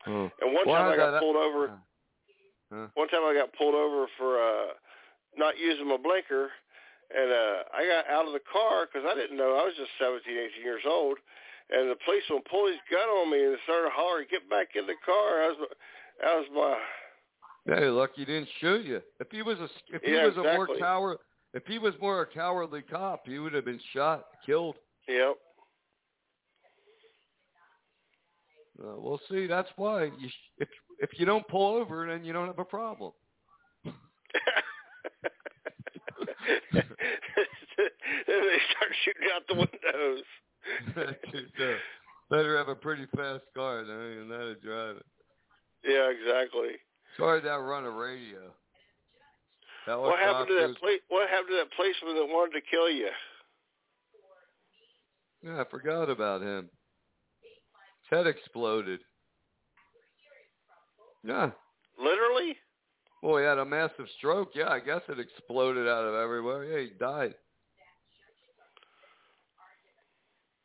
[SPEAKER 1] Oh.
[SPEAKER 2] And one time I got
[SPEAKER 1] that-
[SPEAKER 2] pulled over. One time I got pulled over for uh not using my blinker, and uh I got out of the car because I didn't know I was just 17, 18 years old, and the policeman pulled his gun on me and started hollering, "Get back in the car!" That was my, that was my
[SPEAKER 1] Yeah, you're lucky he didn't shoot you. If he was a if he
[SPEAKER 2] Yeah,
[SPEAKER 1] was a more
[SPEAKER 2] exactly.
[SPEAKER 1] coward if he was more a cowardly cop, he would have been shot, killed.
[SPEAKER 2] yep.
[SPEAKER 1] Uh, well, see, that's why you sh- if if you don't pull over, then you don't have a problem.
[SPEAKER 2] then they start shooting out the windows. *laughs*
[SPEAKER 1] Dude, better have a pretty fast car than even that to drive it.
[SPEAKER 2] Yeah, exactly.
[SPEAKER 1] Sorry that run a radio.
[SPEAKER 2] What happened to that? place? What happened to that policeman that wanted to kill you?
[SPEAKER 1] Yeah, I forgot about him. Head exploded. Yeah.
[SPEAKER 2] Literally?
[SPEAKER 1] Well, he had a massive stroke. Yeah, I guess it exploded out of everywhere. Yeah, he died.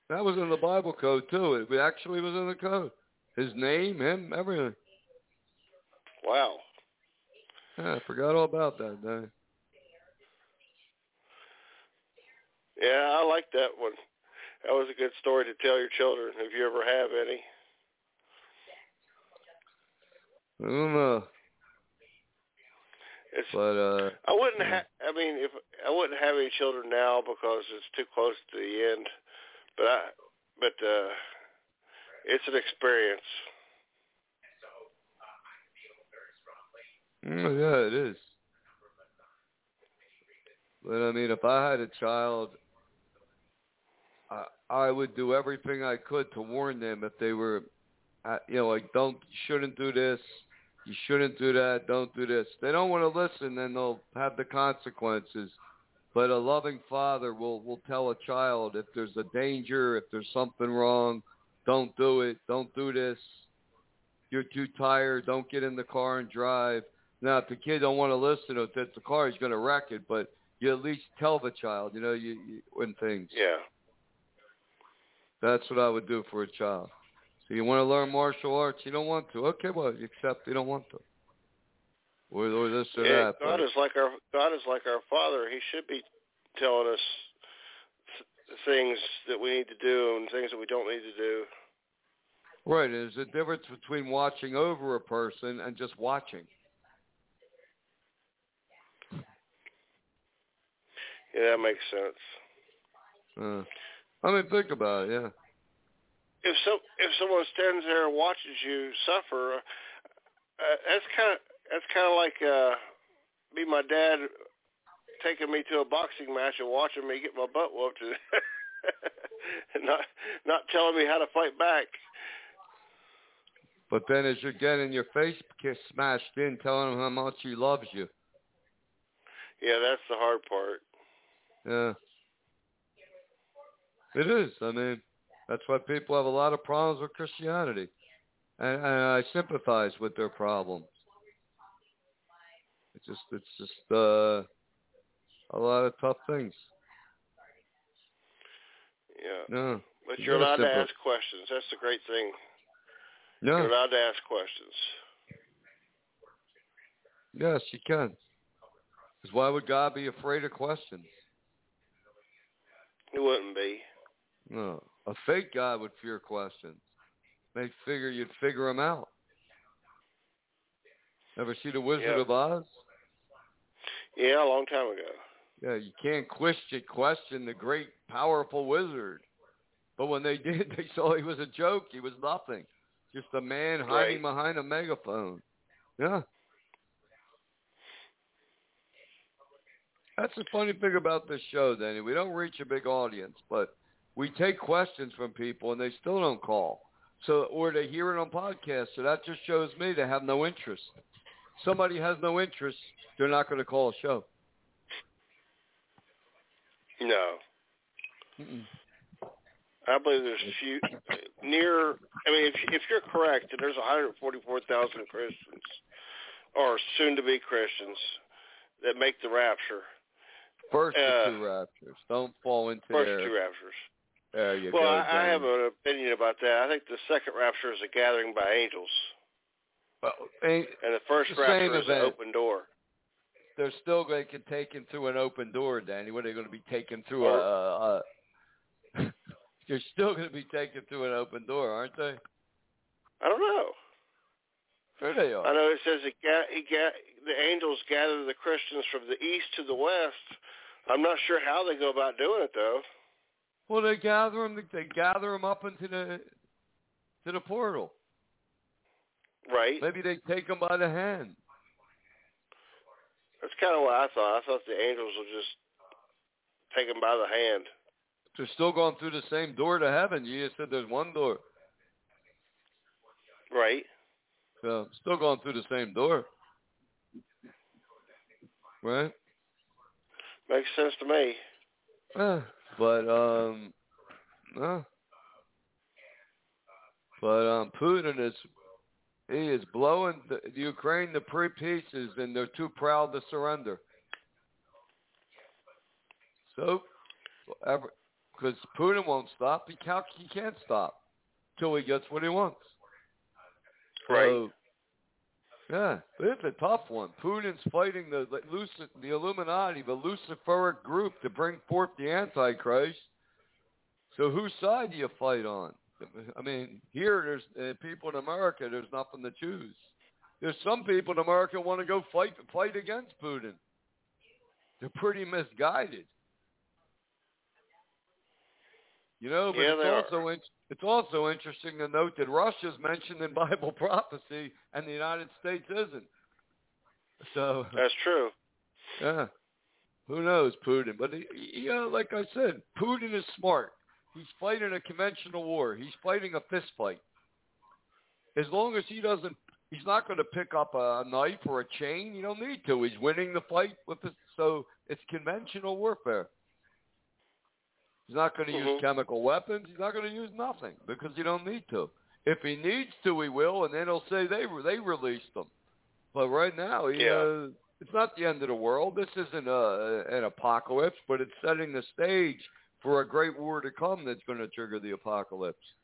[SPEAKER 1] That was in the Bible code too. It actually was in the code. His name, him, everything.
[SPEAKER 2] Wow.
[SPEAKER 1] Yeah, I forgot all about that. Day.
[SPEAKER 2] Yeah, I like that one. That was a good story to tell your children if you ever have any.
[SPEAKER 1] I don't know,
[SPEAKER 2] It's
[SPEAKER 1] but uh,
[SPEAKER 2] I wouldn't have. I mean, if I wouldn't have any children now because it's too close to the end. But I, but uh, it's an experience.
[SPEAKER 1] mm, yeah, it is. But I mean, if I had a child, I would do everything I could to warn them if they were, uh, you know, like don't, you shouldn't do this, you shouldn't do that, don't do this. They don't want to listen, then they'll have the consequences. But a loving father will will tell a child if there's a danger, if there's something wrong, don't do it, don't do this. You're too tired, don't get in the car and drive. Now, if the kid don't want to listen if the car, is going to wreck it. But you at least tell the child, you know, you, you when things.
[SPEAKER 2] Yeah.
[SPEAKER 1] That's what I would do for a child. So you want to learn martial arts? You don't want to. Okay, well, you accept you don't want to. Or, or this or
[SPEAKER 2] yeah,
[SPEAKER 1] that.
[SPEAKER 2] God
[SPEAKER 1] but-
[SPEAKER 2] is like our God is like our Father. He should be telling us things that we need to do and things that we don't need to do.
[SPEAKER 1] Right. There's a difference between watching over a person and just watching.
[SPEAKER 2] Yeah, that makes sense.
[SPEAKER 1] Uh, I mean, think about it. Yeah.
[SPEAKER 2] If some if someone stands there and watches you suffer, uh, that's kind of that's kind of like uh, me, my dad taking me to a boxing match and watching me get my butt whooped and *laughs* not not telling me how to fight back.
[SPEAKER 1] But then as you're getting your face smashed in, telling him how much he loves you.
[SPEAKER 2] Yeah, that's the hard part.
[SPEAKER 1] Yeah. It is. I mean, that's why people have a lot of problems with Christianity. And, and I sympathize with their problems. It's just, it's just uh, a lot of tough things.
[SPEAKER 2] Yeah,
[SPEAKER 1] No.
[SPEAKER 2] but
[SPEAKER 1] You
[SPEAKER 2] you're allowed to ask questions. That's the great thing.
[SPEAKER 1] No.
[SPEAKER 2] You're allowed to ask questions.
[SPEAKER 1] Yes, you can. Because why would God be afraid of questions?
[SPEAKER 2] He wouldn't be.
[SPEAKER 1] No. A fake God would fear questions. They figure you'd figure them out. Ever see The Wizard
[SPEAKER 2] Yeah.
[SPEAKER 1] of Oz?
[SPEAKER 2] Yeah, a long time ago.
[SPEAKER 1] Yeah, you can't question question the great powerful wizard. But when they *laughs* did, they saw he was a joke. He was nothing. Just a man hiding
[SPEAKER 2] Right.
[SPEAKER 1] behind a megaphone. Yeah. That's the funny thing about this show, Danny. We don't reach a big audience, but we take questions from people and they still don't call. So or they hear it on podcasts. So that just shows me they have no interest. Somebody has no interest, they're not going to call a show.
[SPEAKER 2] No,
[SPEAKER 1] Mm-mm.
[SPEAKER 2] I believe there's a few near. I mean, if if you're correct, and there's 144,000 Christians, or soon to be Christians, that make the rapture.
[SPEAKER 1] First
[SPEAKER 2] Uh,
[SPEAKER 1] two raptures. Don't fall into
[SPEAKER 2] First
[SPEAKER 1] their,
[SPEAKER 2] two raptures.
[SPEAKER 1] There you
[SPEAKER 2] Well,
[SPEAKER 1] go.
[SPEAKER 2] I, I have an opinion about that. I think the second rapture is a gathering by angels,
[SPEAKER 1] Well, ain't,
[SPEAKER 2] and the first rapture is an open door.
[SPEAKER 1] they're still going to get taken through an open door, Danny. What are they going to be taken through a? a, a *laughs* you're still going to be taken through an open door, aren't they?
[SPEAKER 2] I don't know.
[SPEAKER 1] Sure they
[SPEAKER 2] I know it says it ga- he ga- the angels gather the Christians from the east to the west. I'm not sure how they go about doing it though.
[SPEAKER 1] Well, they gather them. They gather them up into the to the portal.
[SPEAKER 2] Right.
[SPEAKER 1] Maybe they take them by the hand.
[SPEAKER 2] That's kind of what I thought. I thought the angels would just take them by the hand.
[SPEAKER 1] They're still going through the same door to heaven. You just said there's one door.
[SPEAKER 2] Right.
[SPEAKER 1] So still going through the same door. Right?
[SPEAKER 2] Makes sense to me.
[SPEAKER 1] Yeah, but um, no. But um, Putin is he is blowing the, the Ukraine to three pieces, and they're too proud to surrender. So, because Putin won't stop, he can't he can't stop till he gets what he wants.
[SPEAKER 2] Right.
[SPEAKER 1] So, yeah, it's a tough one. Putin's fighting the the, Illuminati, the Luciferic group, to bring forth the Antichrist. So whose side do you fight on? I mean, here there's uh, people in America. There's nothing to choose. There's some people in America want to go fight fight against Putin. They're pretty misguided. You know, but
[SPEAKER 2] Yeah,
[SPEAKER 1] it's also in, it's also interesting to note that Russia's mentioned in Bible *laughs* prophecy and the United States isn't. So
[SPEAKER 2] That's true.
[SPEAKER 1] yeah, who knows Putin? But he, you know, like I said, Putin is smart. He's fighting a conventional war. He's fighting a fist fight. As long as he doesn't He's not going to pick up a knife or a chain. You don't need to. He's winning the fight with the so it's conventional warfare. He's not going to
[SPEAKER 2] Mhm.
[SPEAKER 1] use chemical weapons. He's not going to use nothing because you don't need to. If he needs to, he will, and then he'll say they they released them. But right now, he,
[SPEAKER 2] Yeah.
[SPEAKER 1] uh, it's not the end of the world. This isn't a, an apocalypse, but it's setting the stage for a great war to come that's going to trigger the apocalypse.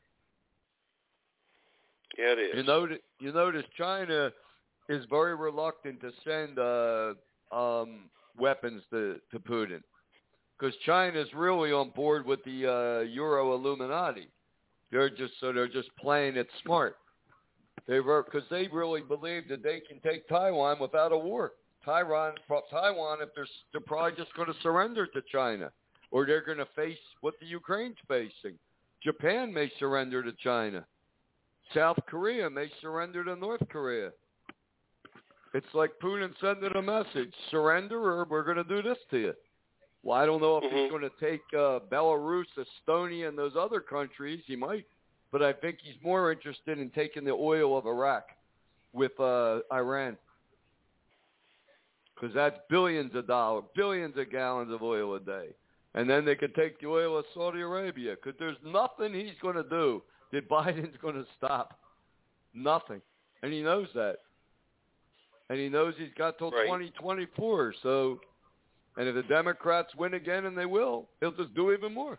[SPEAKER 2] Yeah, it is.
[SPEAKER 1] You notice, you notice China is very reluctant to send uh, um, weapons to, to Putin because China is really on board with the uh, Euro Illuminati. They're just so they're just playing it smart. They were because they really believe that they can take Taiwan without a war. Taiwan, Taiwan, if they're they're probably just going to surrender to China, or they're going to face what the Ukraine's facing. Japan may surrender to China. South Korea may surrender to North Korea. It's like Putin sending a message: surrender, or we're going to do this to you. Well, I don't know if
[SPEAKER 2] Mhm.
[SPEAKER 1] he's going to take uh, Belarus, Estonia, and those other countries. He might, but I think he's more interested in taking the oil of Iraq with uh, Iran, because that's billions of dollars, billions of gallons of oil a day, and then they could take the oil of Saudi Arabia. Because there's nothing he's going to do that *laughs* Biden's going to stop. Nothing, and he knows that, and he knows he's got till
[SPEAKER 2] Right.
[SPEAKER 1] 2024. So. And if the Democrats win again, and they will, he'll just do even more.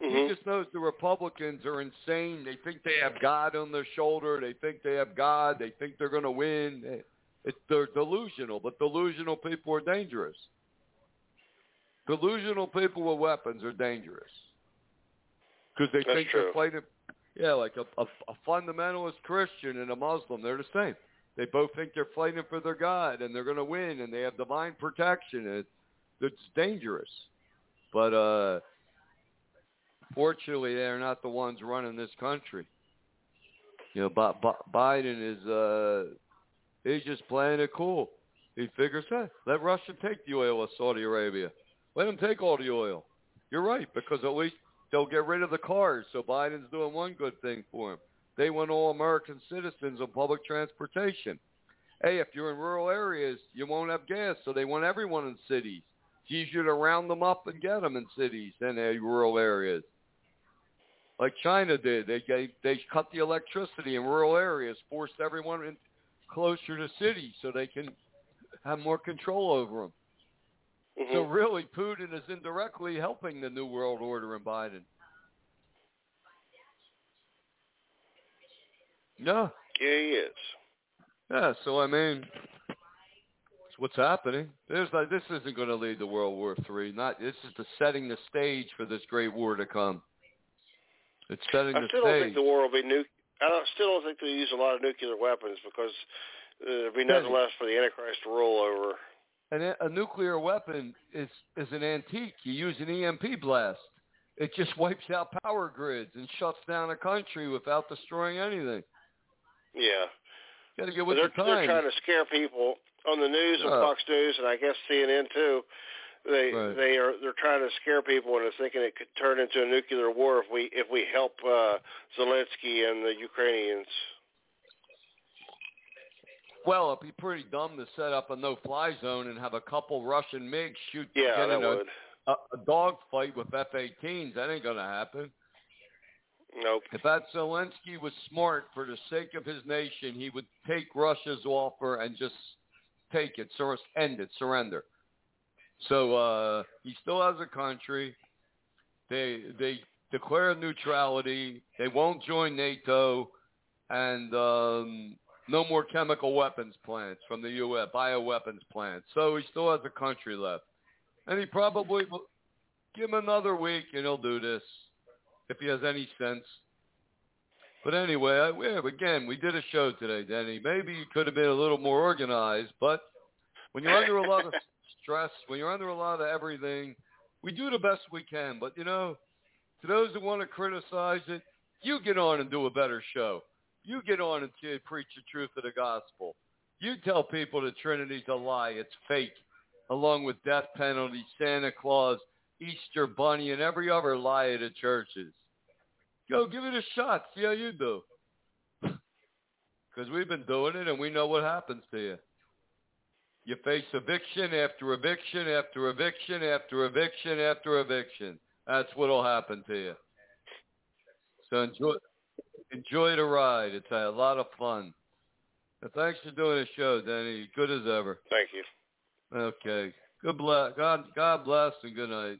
[SPEAKER 1] He
[SPEAKER 2] Mhm.
[SPEAKER 1] just knows the Republicans are insane. They think they have God on their shoulder. They think they have God. They think they're going to win. It's they're delusional, but delusional people are dangerous. Delusional people with weapons are dangerous because they
[SPEAKER 2] That's
[SPEAKER 1] think
[SPEAKER 2] true.
[SPEAKER 1] they're fighting. Yeah, like a, a, a fundamentalist Christian and a Muslim, they're the same. They both think they're fighting for their God and they're going to win and they have divine protection. It, it's dangerous, but uh, fortunately, they're not the ones running this country. You know, Bi- Biden is uh, he's just playing it cool. He figures, hey, let Russia take the oil of Saudi Arabia. Let them take all the oil. You're right, because at least they'll get rid of the cars. So Biden's doing one good thing for him. They want all American citizens on public transportation. Hey, if you're in rural areas, you won't have gas, so they want everyone in cities. It's easier to round them up and get them in cities than in rural areas. Like China did, they gave, they cut the electricity in rural areas, forced everyone in closer to cities so they can have more control over them.
[SPEAKER 2] Mhm.
[SPEAKER 1] So really, Putin is indirectly helping the New World Order in Biden. No,
[SPEAKER 2] yeah, he is.
[SPEAKER 1] yeah. So I mean, it's what's happening. There's like this isn't going to lead to World War Three. Not this is the setting the stage for this great war to come. It's setting
[SPEAKER 2] I
[SPEAKER 1] the
[SPEAKER 2] still don't think the war will be nu- I don't, still don't think they'll use a lot of nuclear weapons because uh, there'll be nothing left for the Antichrist to rule over.
[SPEAKER 1] And a a nuclear weapon is is an antique. You use an EMP blast. It just wipes out power grids and shuts down a country without destroying anything.
[SPEAKER 2] Yeah.
[SPEAKER 1] Got to get with
[SPEAKER 2] they're,
[SPEAKER 1] the
[SPEAKER 2] they're trying to scare people on the news and
[SPEAKER 1] Yeah.
[SPEAKER 2] Fox News and I guess CNN too. They
[SPEAKER 1] Right.
[SPEAKER 2] they are they're trying to scare people into thinking it could turn into a nuclear war if we if we help uh, Zelensky and the Ukrainians.
[SPEAKER 1] Well, it'd be pretty dumb to set up a no-fly zone and have a couple Russian MiGs shoot
[SPEAKER 2] Yeah,
[SPEAKER 1] get in a, a, a dogfight with F-18s. That ain't gonna happen.
[SPEAKER 2] Nope.
[SPEAKER 1] If that Zelensky was smart for the sake of his nation, he would take Russia's offer and just take it, sur- end it, surrender. So uh, he still has a country. They they declare neutrality. They won't join NATO, and um, no more chemical weapons plants from the U.S. bioweapons plants. So he still has a country left, and he probably will give him another week, and he'll do this if he has any sense. But anyway, I, yeah, again, we did a show today, Denny. Maybe you could have been a little more organized, but when you're under a lot of stress, when you're under a lot of everything, we do the best we can. But you know, to those who want to criticize it, you get on and do a better show. You get on and preach the truth of the gospel. You tell people the Trinity's a lie, it's fake, along with death penalty, Santa Claus, Easter Bunny, and every other lie of the churches. Go give it a shot. See how you do. *laughs* because we've been doing it and we know what happens to you. You face eviction after eviction after eviction after eviction after eviction. That's what'll happen to you. So enjoy enjoy the ride. It's a lot of fun. Thanks for doing the show, Danny. Good as ever.
[SPEAKER 2] Thank you.
[SPEAKER 1] Okay. Good bless. God God bless and good night.